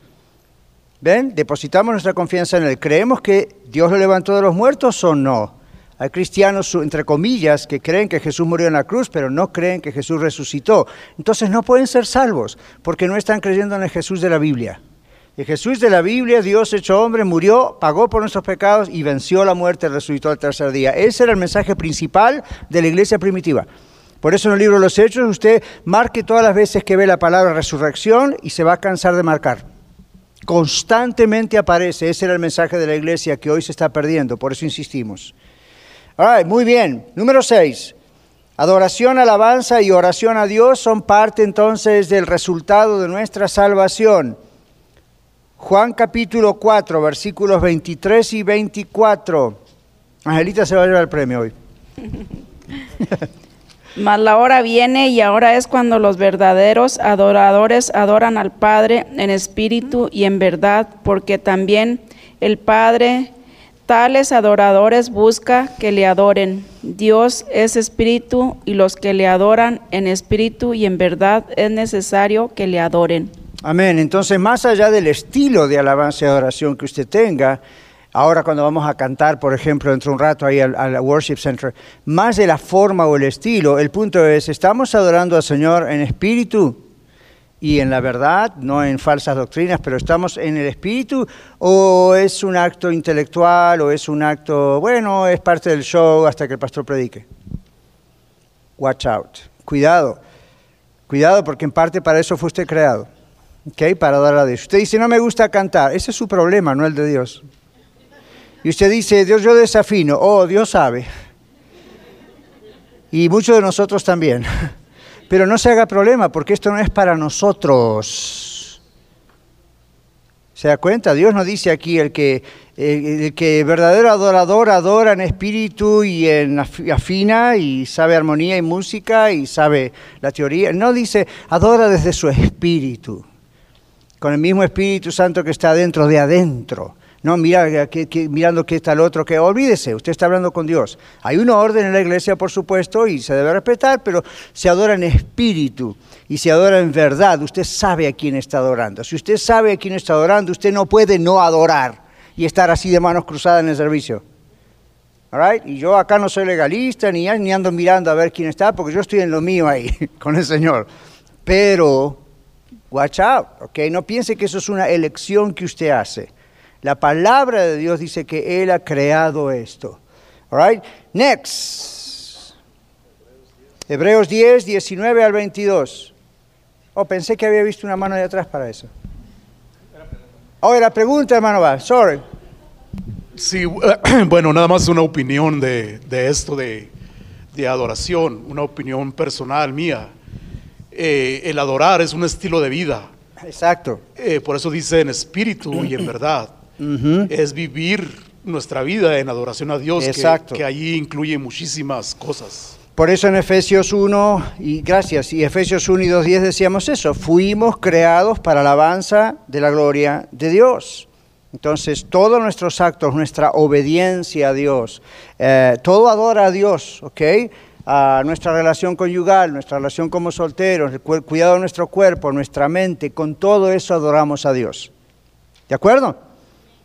¿Ven? Depositamos nuestra confianza en Él. ¿Creemos que Dios lo levantó de los muertos o no? Hay cristianos, entre comillas, que creen que Jesús murió en la cruz, pero no creen que Jesús resucitó. Entonces no pueden ser salvos, porque no están creyendo en el Jesús de la Biblia. El Jesús de la Biblia, Dios hecho hombre, murió, pagó por nuestros pecados y venció la muerte, resucitó al tercer día. Ese era el mensaje principal de la iglesia primitiva. Por eso en el libro de los Hechos usted marque todas las veces que ve la palabra resurrección y se va a cansar de marcar. Constantemente aparece, ese era el mensaje de la iglesia que hoy se está perdiendo, por eso insistimos muy bien. Número 6. Adoración, alabanza y oración a Dios son parte entonces del resultado de nuestra salvación. Juan capítulo 4, versículos 23 y 24. Angelita se va a llevar el premio hoy. [LAUGHS] Mas la hora viene y ahora es cuando los verdaderos adoradores adoran al Padre en espíritu y en verdad, porque también el Padre Tales adoradores busca que le adoren. Dios es espíritu y los que le adoran en espíritu y en verdad es necesario que le adoren. Amén. Entonces, más allá del estilo de alabanza y adoración que usted tenga, ahora cuando vamos a cantar, por ejemplo, dentro de un rato ahí al, al, Worship Center, más de la forma o el estilo, el punto es, ¿estamos adorando al Señor en espíritu y en la verdad, no en falsas doctrinas, pero estamos en el espíritu, o es un acto intelectual, o es un acto, bueno, es parte del show hasta que el pastor predique. Watch out. Cuidado. Cuidado porque en parte para eso fue usted creado. ¿Ok? Para dar a Dios. Usted dice, no me gusta cantar. Ese es su problema, no el de Dios. Y usted dice, Dios, yo desafino. Oh, Dios sabe. Y muchos de nosotros también. [LAUGHS] Pero no se haga problema, porque esto no es para nosotros. ¿Se da cuenta? Dios nos dice aquí, el que, el, que verdadero adorador adora en espíritu y en afina y sabe armonía y música y sabe la teoría. No dice, adora desde su espíritu, con el mismo Espíritu Santo que está dentro de adentro. No, mira, que, mirando qué está el otro, que olvídese, usted está hablando con Dios. Hay una orden en la iglesia, por supuesto, y se debe respetar, pero se adora en espíritu y se adora en verdad. Usted sabe a quién está adorando. Si usted sabe a quién está adorando, usted no puede no adorar y estar así de manos cruzadas en el servicio. All Y yo acá no soy legalista, ni, ni ando mirando a ver quién está, porque yo estoy en lo mío ahí, [LAUGHS] con el Señor. Pero, watch out, ¿ok? No piense que eso es una elección que usted hace. La palabra de Dios dice que Él ha creado esto. All right? Next. Hebreos 10, 19 al 22. Oh, pensé que había visto una mano de atrás para eso. Oh, la pregunta, hermano, va. Sorry. Sí, [CLEARS THROAT] bueno, nada más una opinión de, esto de, adoración, una opinión personal mía. Eh, el adorar es un estilo de vida. Exacto. Eh, por eso dice en espíritu y en [CLEARS THROAT] verdad es vivir nuestra vida en adoración a Dios, que, que, allí incluye muchísimas cosas. Por eso en Efesios 1, y gracias, y Efesios 1 y 2.10 decíamos eso, fuimos creados para la alabanza de la gloria de Dios. Entonces, todos nuestros actos, nuestra obediencia a Dios, eh, todo adora a Dios, ¿ok? A nuestra relación conyugal, nuestra relación como solteros, el cuidado de nuestro cuerpo, nuestra mente, con todo eso adoramos a Dios. ¿De acuerdo?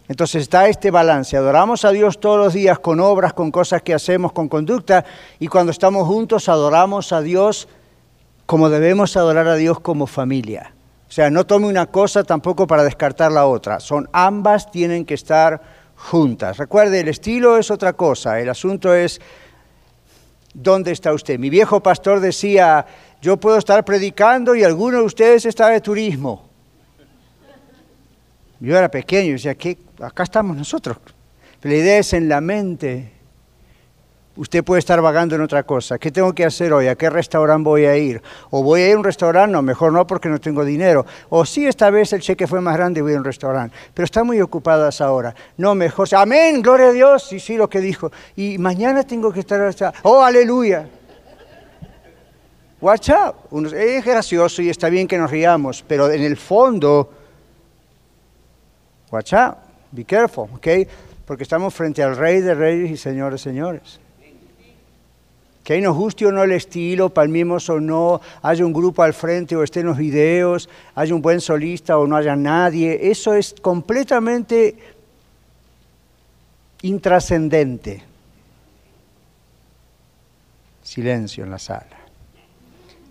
Entonces está este balance. Adoramos a Dios todos los días con obras, con cosas que hacemos, con conducta, y cuando estamos juntos adoramos a Dios como debemos adorar a Dios como familia. O sea, no tome una cosa tampoco para descartar la otra. Son ambas tienen que estar juntas. Recuerde, el estilo es otra cosa. El asunto es dónde está usted. Mi viejo pastor decía, yo puedo estar predicando y alguno de ustedes está de turismo. Yo era pequeño y decía, ¿qué acá estamos nosotros. la idea es en la mente. Usted puede estar vagando en otra cosa. ¿Qué tengo que hacer hoy? ¿A qué restaurante voy a ir? ¿O voy a ir a un restaurante? No, mejor no porque no tengo dinero. O sí, esta vez el cheque fue más grande y voy a un restaurante. Pero está muy ocupadas ahora. No, mejor. Amén, gloria a Dios. Sí, sí, lo que dijo. Y mañana tengo que estar. Oh, aleluya. Watch out. Es gracioso y está bien que nos riamos, pero en el fondo, watch out. Be careful, ¿ok? Porque estamos frente al Rey de Reyes y Señor de Señores. Que nos guste o no el estilo, palmemos o no, haya un grupo al frente o esté en los videos, haya un buen solista o no haya nadie, eso es completamente intrascendente. Silencio en la sala.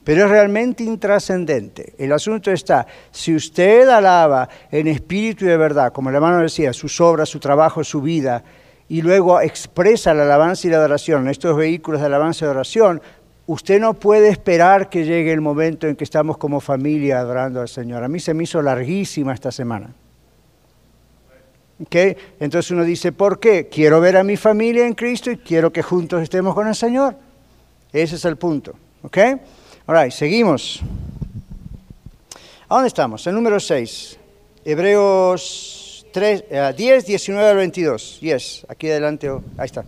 Pero es realmente intrascendente. El asunto está, si usted alaba en espíritu y de verdad, como el hermano decía, sus obras, su trabajo, su vida, y luego expresa la alabanza y la adoración en estos vehículos de alabanza y adoración, usted no puede esperar que llegue el momento en que estamos como familia adorando al Señor. A mí se me hizo larguísima esta semana. ¿Ok? Entonces uno dice, ¿por qué? Quiero ver a mi familia en Cristo y quiero que juntos estemos con el Señor. Ese es el punto. ¿Ok? Ahora, seguimos. ¿A dónde estamos? El número 6. Hebreos 3, eh, 10, 19 al 22. Yes, aquí adelante. oh, ahí está.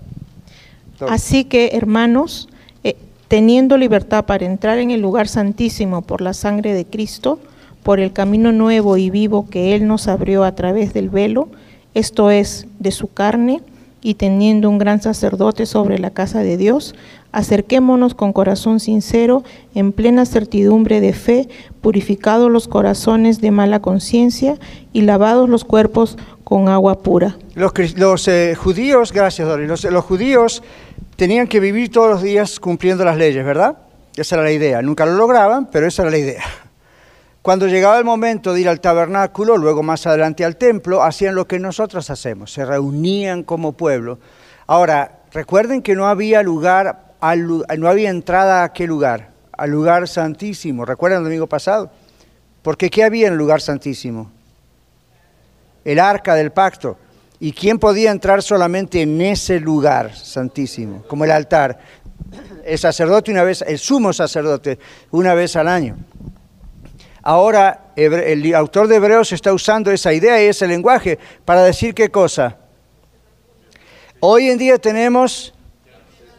Así que, hermanos, eh, teniendo libertad para entrar en el lugar santísimo por la sangre de Cristo, por el camino nuevo y vivo que Él nos abrió a través del velo, esto es, de su carne, y teniendo un gran sacerdote sobre la casa de Dios, acerquémonos con corazón sincero, en plena certidumbre de fe, purificados los corazones de mala conciencia y lavados los cuerpos con agua pura. Los, eh, judíos, gracias Dori, los, los judíos tenían que vivir todos los días cumpliendo las leyes, ¿verdad? Esa era la idea. Nunca lo lograban, pero esa era la idea. Cuando llegaba el momento de ir al tabernáculo, luego más adelante al templo, hacían lo que nosotros hacemos, se reunían como pueblo. Ahora, recuerden que no había lugar, no había entrada a qué lugar, al lugar santísimo. ¿Recuerdan el domingo pasado? Porque ¿qué había en el lugar santísimo? El arca del pacto. ¿Y quién podía entrar solamente en ese lugar santísimo? Como el altar. El sacerdote una vez, el sumo sacerdote, una vez al año. Ahora el autor de Hebreos está usando esa idea y ese lenguaje para decir qué cosa. Hoy en día tenemos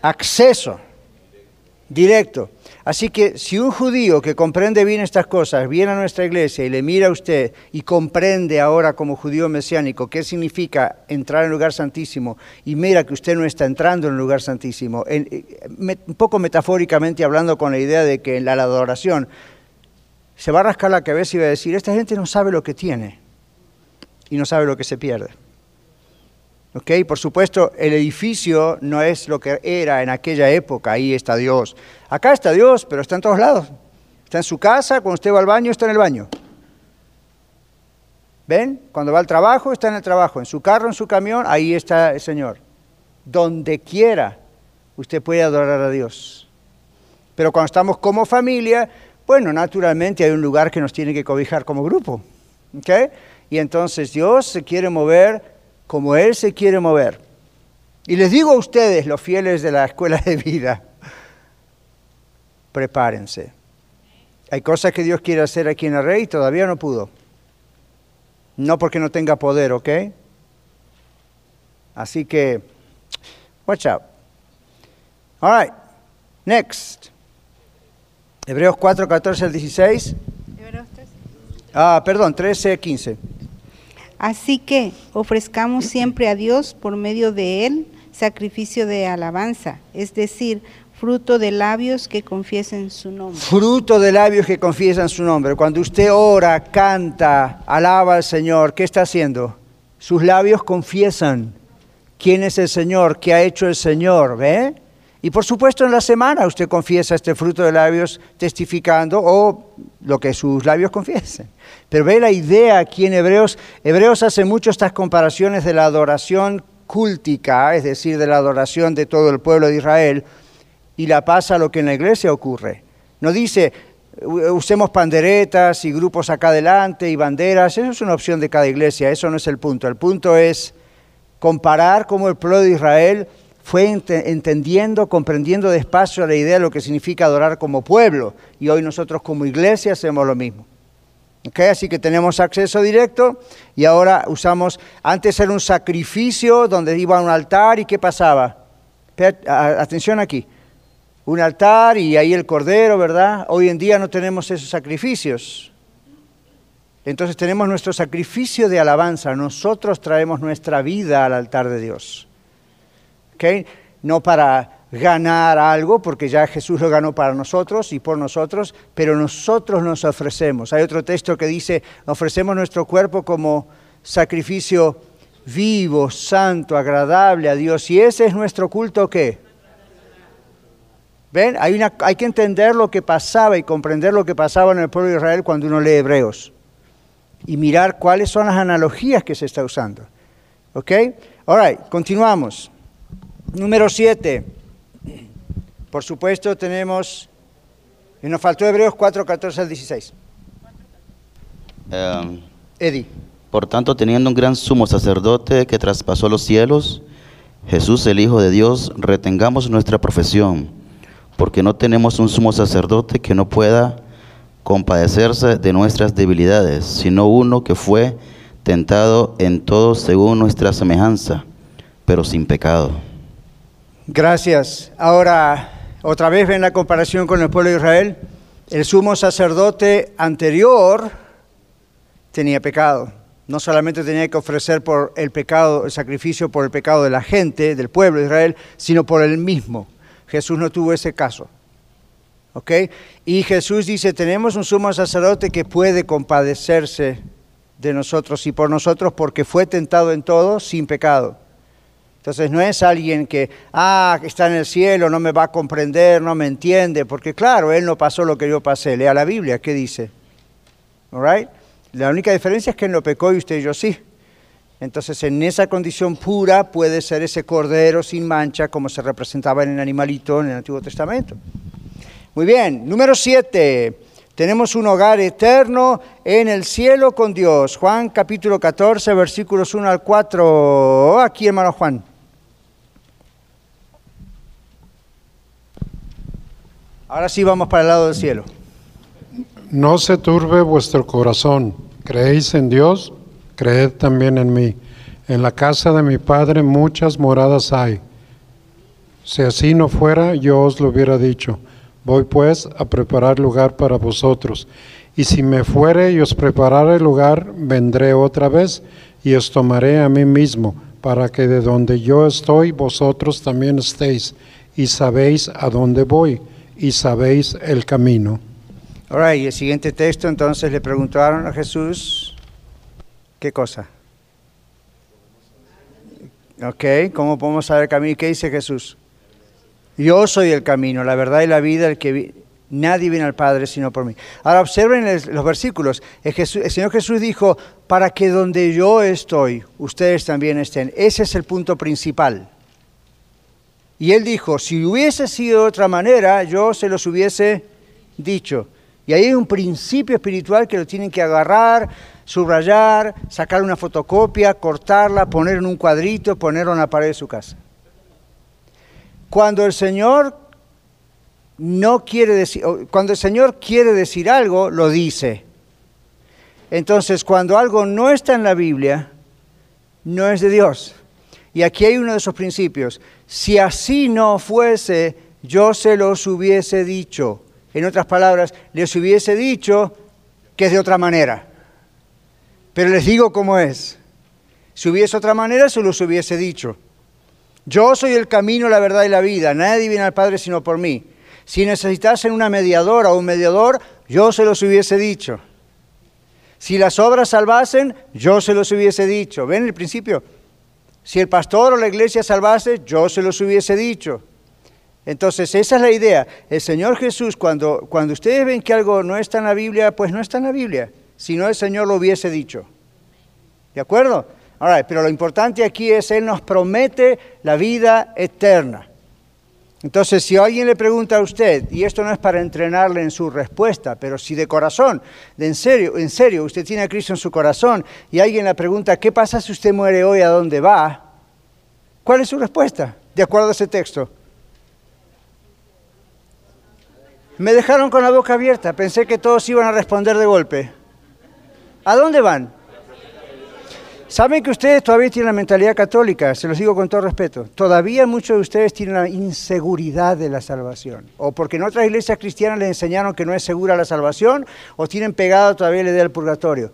acceso directo. Así que si un judío que comprende bien estas cosas viene a nuestra iglesia y le mira a usted y comprende ahora como judío mesiánico qué significa entrar en el lugar santísimo y mira que usted no está entrando en el lugar santísimo, eh, un poco metafóricamente hablando con la idea de que en la adoración se va a rascar la cabeza y va a decir, esta gente no sabe lo que tiene y no sabe lo que se pierde. ¿Ok? Por supuesto, el edificio no es lo que era en aquella época, ahí está Dios. Acá está Dios, pero está en todos lados. Está en su casa, cuando usted va al baño, está en el baño. ¿Ven? Cuando va al trabajo, está en el trabajo. En su carro, en su camión, ahí está el Señor. Donde quiera, usted puede adorar a Dios. Pero cuando estamos como familia, bueno, naturalmente hay un lugar que nos tiene que cobijar como grupo. ¿ok? Y entonces Dios se quiere mover como Él se quiere mover. Y les digo a ustedes, los fieles de la escuela de vida, prepárense. Hay cosas que Dios quiere hacer aquí en el rey y todavía no pudo. No porque no tenga poder, ¿ok? Así que, watch out. All right, next. Hebreos 4, 14 al 16. Ah, perdón, 13, 15. Así que ofrezcamos siempre a Dios por medio de Él sacrificio de alabanza, es decir, fruto de labios que confiesen su nombre. Fruto de labios que confiesan su nombre. Cuando usted ora, canta, alaba al Señor, ¿qué está haciendo? Sus labios confiesan quién es el Señor, qué ha hecho el Señor, ¿ve? Y por supuesto en la semana usted confiesa este fruto de labios testificando o lo que sus labios confiesen. Pero ve la idea aquí en Hebreos. Hebreos hace mucho estas comparaciones de la adoración cúltica, es decir, de la adoración de todo el pueblo de Israel, y la pasa a lo que en la iglesia ocurre. No dice, "U- usemos panderetas y grupos acá adelante y banderas, eso es una opción de cada iglesia, eso no es el punto. El punto es comparar cómo el pueblo de Israel fue ente- entendiendo, comprendiendo despacio la idea de lo que significa adorar como pueblo, y hoy nosotros como iglesia hacemos lo mismo. ¿Ok? Así que tenemos acceso directo y ahora usamos, antes era un sacrificio donde iba a un altar y ¿qué pasaba? Atención aquí. un altar y ahí el cordero, ¿verdad? Hoy en día no tenemos esos sacrificios. Entonces tenemos nuestro sacrificio de alabanza. Nosotros traemos nuestra vida al altar de Dios. No para ganar algo, porque ya Jesús lo ganó para nosotros y por nosotros, pero nosotros nos ofrecemos. Hay otro texto que dice, ofrecemos nuestro cuerpo como sacrificio vivo, santo, agradable a Dios. Y ese es nuestro culto qué? ¿Ven? Hay, una, hay que entender lo que pasaba y comprender lo que pasaba en el pueblo de Israel cuando uno lee Hebreos. Y mirar cuáles son las analogías que se está usando. ¿Ok? All right, continuamos. Número 7. Por supuesto tenemos, y nos faltó Hebreos 4, 14 al 16. Eh, Eddie. Por tanto, teniendo un gran sumo sacerdote que traspasó los cielos, Jesús el Hijo de Dios, retengamos nuestra profesión, porque no tenemos un sumo sacerdote que no pueda compadecerse de nuestras debilidades, sino uno que fue tentado en todo según nuestra semejanza, pero sin pecado. Gracias. Ahora, otra vez ven la comparación con el pueblo de Israel. El sumo sacerdote anterior tenía pecado. No solamente tenía que ofrecer por el pecado, el sacrificio por el pecado de la gente, del pueblo de Israel, sino por él mismo. Jesús no tuvo ese caso. ¿Ok? Y Jesús dice, tenemos un sumo sacerdote que puede compadecerse de nosotros y por nosotros porque fue tentado en todo sin pecado. Entonces no es alguien que, ah, está en el cielo, no me va a comprender, no me entiende, porque claro, él no pasó lo que yo pasé. Lea la Biblia, ¿qué dice? All right? La única diferencia es que él no pecó y usted y yo sí. Entonces, en esa condición pura puede ser ese cordero sin mancha, como se representaba en el animalito en el Antiguo Testamento. Muy bien, número 7. Tenemos un hogar eterno en el cielo con Dios. Juan capítulo 14, versículos 1 al 4. Aquí, hermano Juan. Ahora sí vamos para el lado del cielo. No se turbe vuestro corazón. ¿Creéis en Dios? Creed también en mí. En la casa de mi Padre muchas moradas hay. Si así no fuera, yo os lo hubiera dicho. Voy pues a preparar lugar para vosotros. Y si me fuere y os preparare lugar, vendré otra vez y os tomaré a mí mismo, para que de donde yo estoy, vosotros también estéis. Y sabéis a dónde voy, y sabéis el camino. Ahora, y el siguiente texto, entonces le preguntaron a Jesús, ¿qué cosa? Ok, ¿cómo podemos saber el camino? ¿Qué dice Jesús? Yo soy el camino, la verdad y la vida, el que vi- nadie viene al Padre sino por mí. Ahora observen los versículos. El Señor Jesús dijo, para que donde yo estoy, ustedes también estén. Ese es el punto principal. Y él dijo, si hubiese sido de otra manera, yo se los hubiese dicho. Y ahí hay un principio espiritual que lo tienen que agarrar, subrayar, sacar una fotocopia, cortarla, poner en un cuadrito, ponerlo en la pared de su casa. Cuando el Señor no quiere decir, cuando el Señor quiere decir algo, lo dice. Entonces, cuando algo no está en la Biblia, no es de Dios. Y aquí hay uno de esos principios. Si así no fuese, yo se los hubiese dicho. En otras palabras, les hubiese dicho que es de otra manera. Pero les digo cómo es. Si hubiese otra manera, se los hubiese dicho. Yo soy el camino, la verdad y la vida. Nadie viene al Padre sino por mí. Si necesitasen una mediadora o un mediador, yo se los hubiese dicho. Si las obras salvasen, yo se los hubiese dicho. ¿Ven el principio? Si el pastor o la iglesia salvase, yo se los hubiese dicho. Entonces, esa es la idea. El Señor Jesús, cuando, cuando ustedes ven que algo no está en la Biblia, pues no está en la Biblia. Si no, el Señor lo hubiese dicho. ¿De acuerdo? Ahora, pero lo importante aquí es, Él nos promete la vida eterna. Entonces, si alguien le pregunta a usted, y esto no es para entrenarle en su respuesta, pero si de corazón, de en serio, en serio, usted tiene a Cristo en su corazón, y alguien le pregunta, ¿qué pasa si usted muere hoy? ¿A dónde va? ¿Cuál es su respuesta? De acuerdo a ese texto. Me dejaron con la boca abierta, pensé que todos iban a responder de golpe. ¿A dónde van? Saben que ustedes todavía tienen la mentalidad católica, se los digo con todo respeto. Todavía muchos de ustedes tienen la inseguridad de la salvación. O porque en otras iglesias cristianas les enseñaron que no es segura la salvación, o tienen pegado todavía la idea del purgatorio.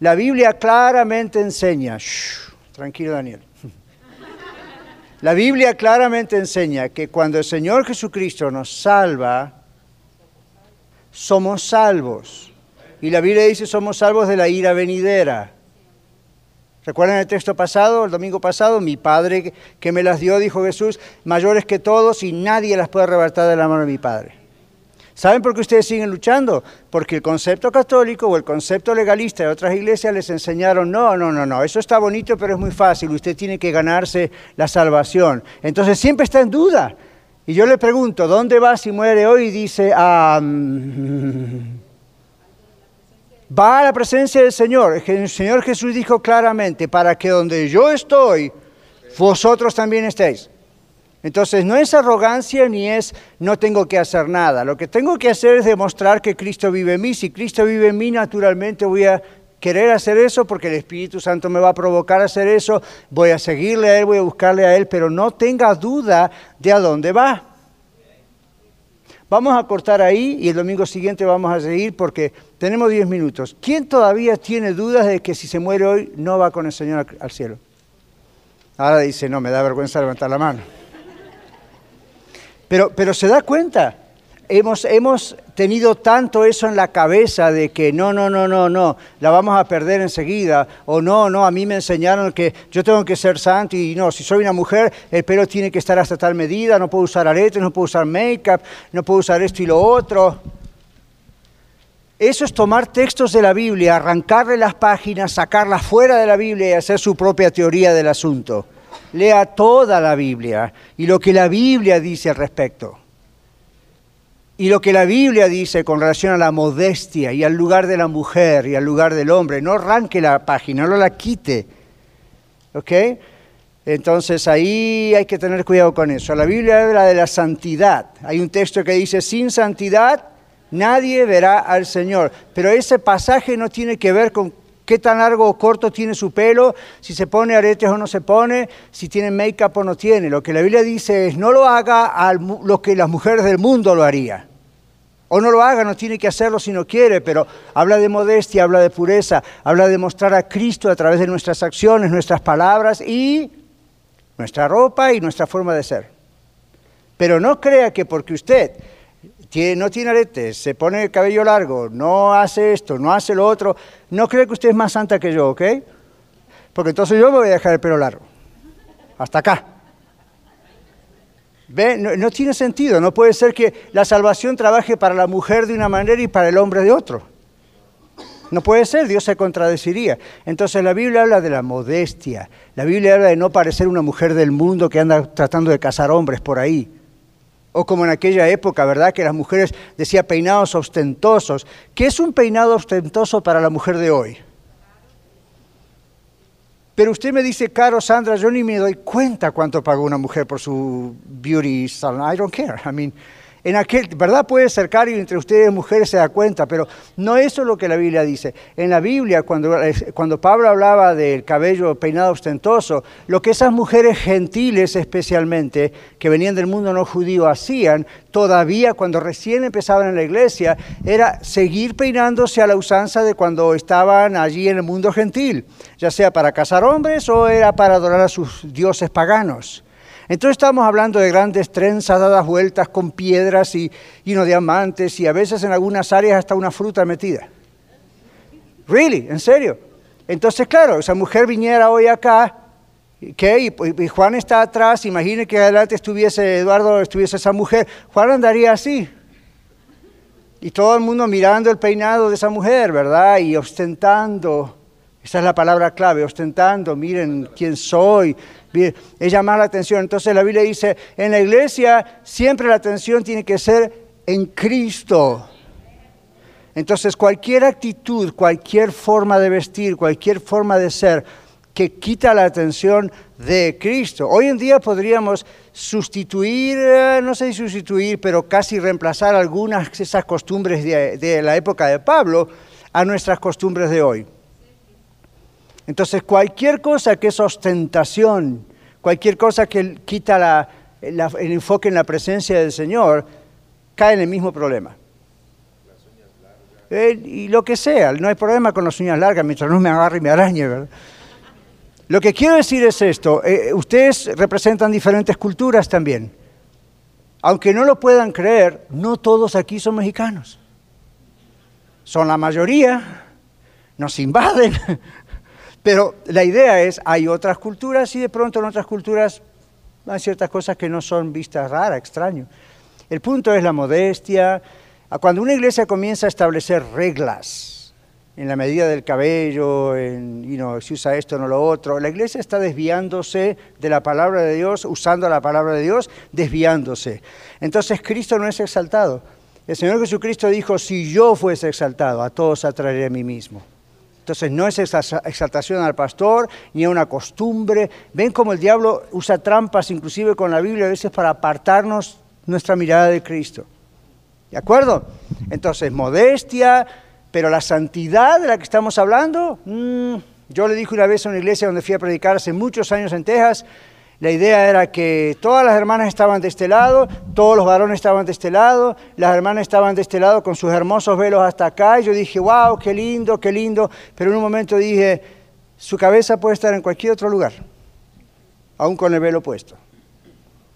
La Biblia claramente enseña, shh, tranquilo Daniel. La Biblia claramente enseña que cuando el Señor Jesucristo nos salva, somos salvos. Y la Biblia dice somos salvos de la ira venidera. ¿Recuerdan el texto pasado, el domingo pasado? Mi Padre que me las dio, dijo Jesús, mayores que todos y nadie las puede arrebatar de la mano de mi Padre. ¿Saben por qué ustedes siguen luchando? Porque el concepto católico o el concepto legalista de otras iglesias les enseñaron, no, no, no, no, eso está bonito, pero es muy fácil, usted tiene que ganarse la salvación. Entonces siempre está en duda. Y yo le pregunto, ¿dónde va si muere hoy? Y dice, ah, mm, va a la presencia del Señor. El Señor Jesús dijo claramente, para que donde yo estoy, vosotros también estéis. Entonces no es arrogancia ni es no tengo que hacer nada. Lo que tengo que hacer es demostrar que Cristo vive en mí. Si Cristo vive en mí, naturalmente voy a querer hacer eso porque el Espíritu Santo me va a provocar a hacer eso. Voy a seguirle a Él, voy a buscarle a Él, pero no tenga duda de a dónde va. Vamos a cortar ahí y el domingo siguiente vamos a seguir porque tenemos 10 minutos. ¿Quién todavía tiene dudas de que si se muere hoy no va con el Señor al cielo? Ahora dice, no, me da vergüenza levantar la mano. Pero, pero se da cuenta, hemos, hemos tenido tanto eso en la cabeza de que no, no, no, no, no, la vamos a perder enseguida, o no, no, a mí me enseñaron que yo tengo que ser santo y no, si soy una mujer, el pelo tiene que estar hasta tal medida, no puedo usar aretes, no puedo usar make-up, no puedo usar esto y lo otro. Eso es tomar textos de la Biblia, arrancarle las páginas, sacarlas fuera de la Biblia y hacer su propia teoría del asunto lea toda la Biblia y lo que la Biblia dice al respecto. Y lo que la Biblia dice con relación a la modestia y al lugar de la mujer y al lugar del hombre. No arranque la página, no la quite. ¿Ok? Entonces ahí hay que tener cuidado con eso. La Biblia habla de la santidad. Hay un texto que dice, sin santidad nadie verá al Señor. Pero ese pasaje no tiene que ver con qué tan largo o corto tiene su pelo, si se pone aretes o no se pone, si tiene make-up o no tiene. Lo que la Biblia dice es no lo haga lo que las mujeres del mundo lo haría. O no lo haga, no tiene que hacerlo si no quiere, pero habla de modestia, habla de pureza, habla de mostrar a Cristo a través de nuestras acciones, nuestras palabras y nuestra ropa y nuestra forma de ser. Pero no crea que porque usted no tiene aretes, se pone el cabello largo, no hace esto, no hace lo otro, no cree que usted es más santa que yo, ¿ok? Porque entonces yo me voy a dejar el pelo largo. Hasta acá. ¿Ve? No, no, tiene sentido. No puede ser que la salvación trabaje para la mujer de una manera y para el hombre de otro. No puede ser, Dios se contradeciría. Entonces la Biblia habla de la modestia. La Biblia habla de no parecer una mujer del mundo que anda tratando de casar hombres por ahí. O como en aquella época, ¿verdad? Que las mujeres decían peinados ostentosos. ¿Qué es un peinado ostentoso para la mujer de hoy? Pero usted me dice, caro Sandra, yo ni me doy cuenta cuánto pagó una mujer por su beauty salon. I don't care. I mean, en aquel, ¿verdad? Puede ser caro entre ustedes mujeres se da cuenta, pero no eso es lo que la Biblia dice. En la Biblia, cuando, cuando Pablo hablaba del cabello peinado ostentoso, lo que esas mujeres gentiles especialmente, que venían del mundo no judío, hacían, todavía cuando recién empezaban en la iglesia, era seguir peinándose a la usanza de cuando estaban allí en el mundo gentil, ya sea para casar hombres o era para adorar a sus dioses paganos. Entonces estamos hablando de grandes trenzas dadas vueltas con piedras y, y no diamantes y a veces en algunas áreas hasta una fruta metida. Really, en serio. Entonces, claro, esa mujer viniera hoy acá, ¿qué? Y, Juan está atrás, imagine que adelante estuviese Eduardo, estuviese esa mujer, Juan andaría así. Y todo el mundo mirando el peinado de esa mujer, ¿verdad? Y ostentando. Esa es la palabra clave, ostentando, miren quién soy, es llamar la atención. Entonces la Biblia dice, en la iglesia siempre la atención tiene que ser en Cristo. Entonces cualquier actitud, cualquier forma de vestir, cualquier forma de ser que quita la atención de Cristo. Hoy en día podríamos sustituir, eh, no sé si sustituir, pero casi reemplazar algunas de esas costumbres de, de la época de Pablo a nuestras costumbres de hoy. Entonces, cualquier cosa que es ostentación, cualquier cosa que quita el enfoque en la presencia del Señor, cae en el mismo problema. Eh, y lo que sea, no hay problema con las uñas largas mientras no me agarre y me arañe. Lo que quiero decir es esto, eh, ustedes representan diferentes culturas también. Aunque no lo puedan creer, no todos aquí son mexicanos. Son la mayoría, nos invaden, [LAUGHS] pero la idea es, hay otras culturas y de pronto en otras culturas hay ciertas cosas que no son vistas raras, extraño. El punto es la modestia. A Cuando una iglesia comienza a establecer reglas en la medida del cabello, si usa esto, no lo otro, la iglesia está desviándose de la palabra de Dios, usando la palabra de Dios, desviándose. Entonces Cristo no es exaltado. El Señor Jesucristo dijo, si yo fuese exaltado, a todos atraeré a mí mismo. Entonces no es exa- exaltación al pastor ni a una costumbre. Ven cómo el diablo usa trampas inclusive con la Biblia a veces para apartarnos nuestra mirada de Cristo. ¿De acuerdo? Entonces, modestia, pero la santidad de la que estamos hablando, mm, yo le dije una vez a una iglesia donde fui a predicar hace muchos años en Texas, la idea era que todas las hermanas estaban de este lado, todos los varones estaban de este lado, las hermanas estaban de este lado con sus hermosos velos hasta acá, y yo dije, wow, qué lindo, qué lindo, pero en un momento dije, su cabeza puede estar en cualquier otro lugar, aún con el velo puesto.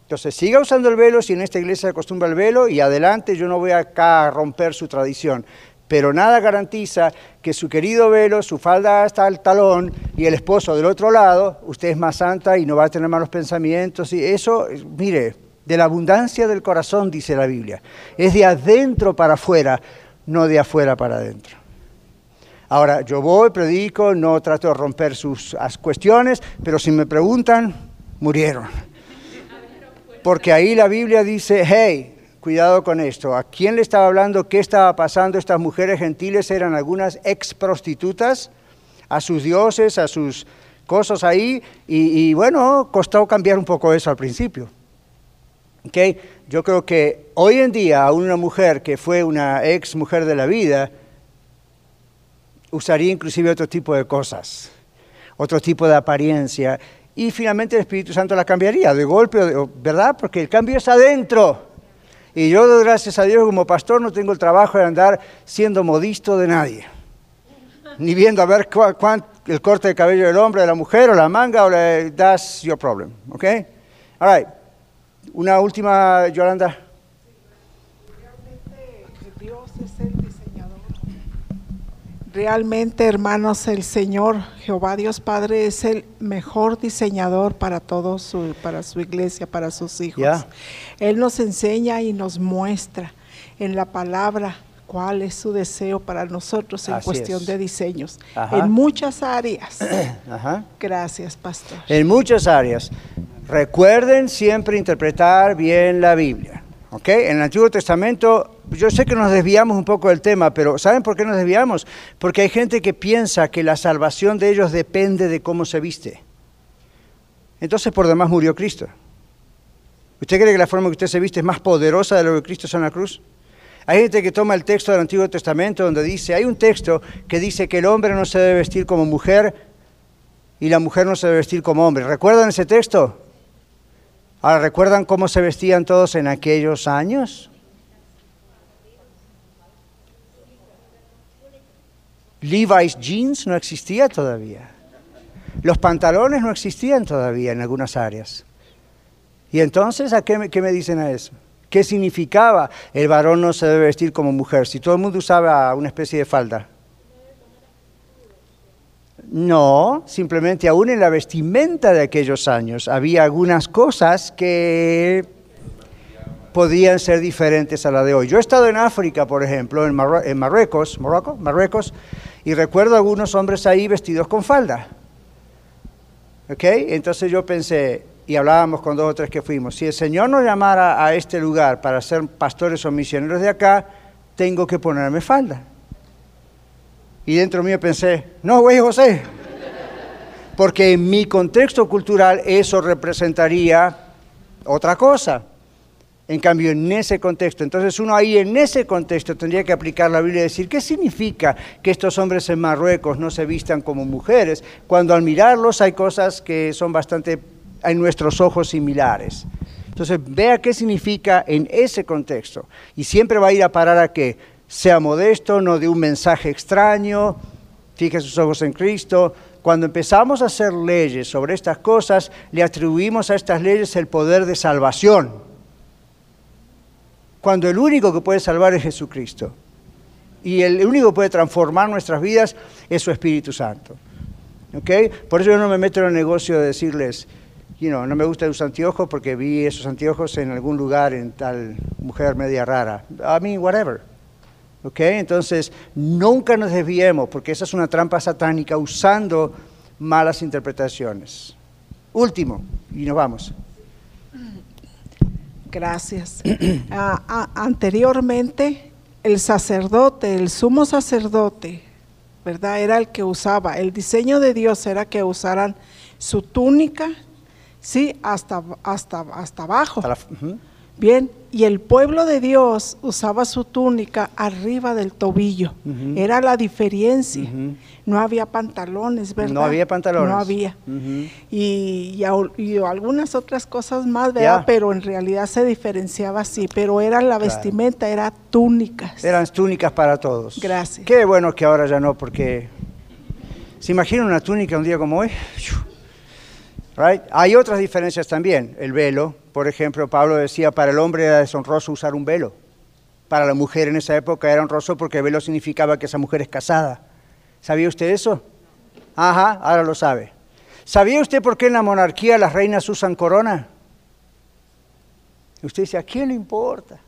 Entonces siga usando el velo si en esta iglesia se acostumbra el velo y adelante yo no voy acá a romper su tradición. Pero nada garantiza que su querido velo, su falda hasta el talón y el esposo del otro lado, usted es más santa y no va a tener malos pensamientos. Y eso, mire, de la abundancia del corazón, dice la Biblia. Es de adentro para afuera, no de afuera para adentro. Ahora, yo voy, predico, no trato de romper sus cuestiones, pero si me preguntan, murieron. Porque ahí la Biblia dice, hey, cuidado con esto. ¿A quién le estaba hablando? ¿Qué estaba pasando? Estas mujeres gentiles eran algunas ex prostitutas a sus dioses, a sus cosas ahí. Y, bueno, costó cambiar un poco eso al principio. ¿ok? Yo creo que hoy en día a una mujer que fue una ex mujer de la vida, usaría inclusive otro tipo de cosas, otro tipo de apariencia, y finalmente el Espíritu Santo la cambiaría de golpe, ¿verdad? Porque el cambio es adentro. Y yo gracias a Dios como pastor no tengo el trabajo de andar siendo modisto de nadie, ni viendo a ver cuál, cuán- el corte de cabello del hombre, de la mujer, o la manga, o la, that's your problem, ¿ok? All right. Una última, Yolanda. Dios es el diseñador. Realmente, hermanos, el Señor Jehová Dios Padre es el mejor diseñador para todos, su, para su iglesia, para sus hijos. Él nos enseña y nos muestra en la palabra cuál es su deseo para nosotros en Así cuestión es. de diseños, Ajá. en muchas áreas. [CLEARS THROAT] Ajá. Gracias, pastor. En muchas áreas. Recuerden siempre interpretar bien la Biblia. ¿Ok? En el Antiguo Testamento, yo sé que nos desviamos un poco del tema, pero ¿saben por qué nos desviamos? Porque hay gente que piensa que la salvación de ellos depende de cómo se viste. Entonces, por demás murió Cristo. ¿Usted cree que la forma que usted se viste es más poderosa de lo que Cristo hizo en la cruz? Hay gente que toma el texto del Antiguo Testamento donde dice, hay un texto que dice que el hombre no se debe vestir como mujer y la mujer no se debe vestir como hombre. ¿Recuerdan ese texto? Ahora, ¿recuerdan cómo se vestían todos en aquellos años? Levi's jeans no existía todavía. Los pantalones no existían todavía en algunas áreas. Y entonces, ¿a qué me, qué me dicen a eso? ¿Qué significaba el varón no se debe vestir como mujer? Si todo el mundo usaba una especie de falda. No, simplemente aún en la vestimenta de aquellos años había algunas cosas que podían ser diferentes a la de hoy. Yo he estado en África, por ejemplo, en, en Marruecos, Morocco, Marruecos, y recuerdo algunos hombres ahí vestidos con falda. ¿Ok? Entonces yo pensé, y hablábamos con dos o tres que fuimos, si el Señor nos llamara a este lugar para ser pastores o misioneros de acá, tengo que ponerme falda. Y dentro mío pensé, no, güey, José, porque en mi contexto cultural eso representaría otra cosa. En cambio, en ese contexto, entonces uno ahí en ese contexto tendría que aplicar la Biblia y decir, ¿qué significa que estos hombres en Marruecos no se vistan como mujeres? Cuando al mirarlos hay cosas que son bastante, en nuestros ojos, similares. Entonces, vea qué significa en ese contexto. Y siempre va a ir a parar a que sea modesto, no de un mensaje extraño, fije sus ojos en Cristo. Cuando empezamos a hacer leyes sobre estas cosas, le atribuimos a estas leyes el poder de salvación cuando el único que puede salvar es Jesucristo. Y el único que puede transformar nuestras vidas es su Espíritu Santo. ¿Okay? Por eso yo no me meto en el negocio de decirles, you know, no me gusta los anteojos porque vi esos anteojos en algún lugar en tal mujer media rara. I mean, whatever. ¿Okay? Entonces, nunca nos desviemos porque esa es una trampa satánica usando malas interpretaciones. Último, y nos vamos. Gracias. [CLEARS THROAT] Ah, ah, anteriormente, el sacerdote, el sumo sacerdote, ¿verdad? Era el que usaba, el diseño de Dios era que usaran su túnica, sí, hasta, hasta, hasta abajo. Bien, y el pueblo de Dios usaba su túnica arriba del tobillo. Era la diferencia. No había pantalones, ¿verdad? No había pantalones. No había. y, algunas otras cosas más, ¿verdad? Pero en realidad se diferenciaba así. Pero era la vestimenta, era túnicas. Eran túnicas para todos. Gracias. Qué bueno que ahora ya no, porque... ¿Se imagina una túnica un día como hoy? Hay otras diferencias también. El velo, por ejemplo, Pablo decía, para el hombre era deshonroso usar un velo. Para la mujer en esa época era honroso porque el velo significaba que esa mujer es casada. ¿Sabía usted eso? Ajá, ahora lo sabe. ¿Sabía usted por qué en la monarquía las reinas usan corona? Usted dice, ¿a quién le importa?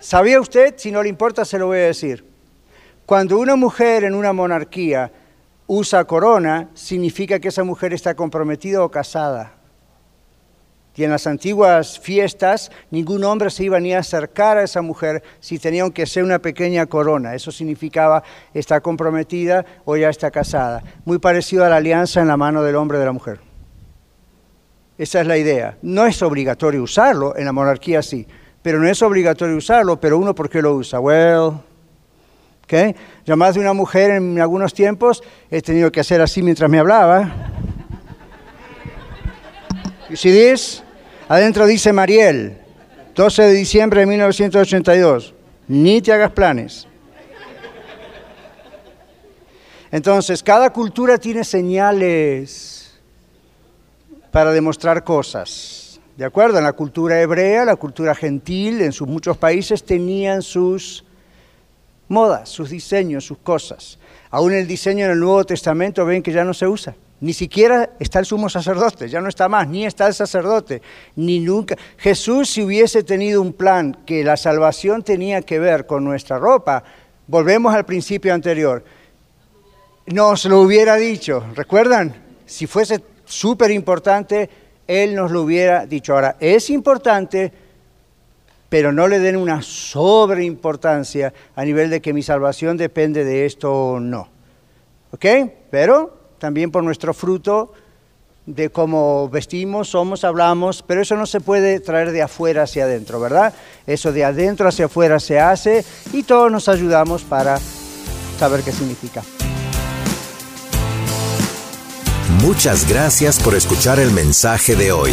¿Sabía usted? Si no le importa, se lo voy a decir. Cuando una mujer en una monarquía usa corona, significa que esa mujer está comprometida o casada. Y en las antiguas fiestas ningún hombre se iba ni a acercar a esa mujer si tenía que ser una pequeña corona. Eso significaba está comprometida o ya está casada. Muy parecido a la alianza en la mano del hombre y de la mujer. Esa es la idea. No es obligatorio usarlo, en la monarquía sí, pero no es obligatorio usarlo, pero uno ¿por qué lo usa? Well, ¿Okay? Yo más de una mujer en algunos tiempos he tenido que hacer así mientras me hablaba. You see this? Adentro dice Mariel, 12 de diciembre de 1982. Ni te hagas planes. Entonces, cada cultura tiene señales para demostrar cosas. ¿De acuerdo? En la cultura hebrea, la cultura gentil, en sus muchos países tenían sus modas, sus diseños, sus cosas. Aún el diseño en el Nuevo Testamento ven que ya no se usa. Ni siquiera está el sumo sacerdote, ya no está más, ni está el sacerdote, ni nunca. Jesús si hubiese tenido un plan que la salvación tenía que ver con nuestra ropa, volvemos al principio anterior, nos lo hubiera dicho, ¿recuerdan? Si fuese súper importante, Él nos lo hubiera dicho. Ahora, es importante pero no le den una sobreimportancia a nivel de que mi salvación depende de esto o no. ¿Ok? Pero también por nuestro fruto de cómo vestimos, somos, hablamos, pero eso no se puede traer de afuera hacia adentro, ¿verdad? Eso de adentro hacia afuera se hace y todos nos ayudamos para saber qué significa. Muchas gracias por escuchar el mensaje de hoy.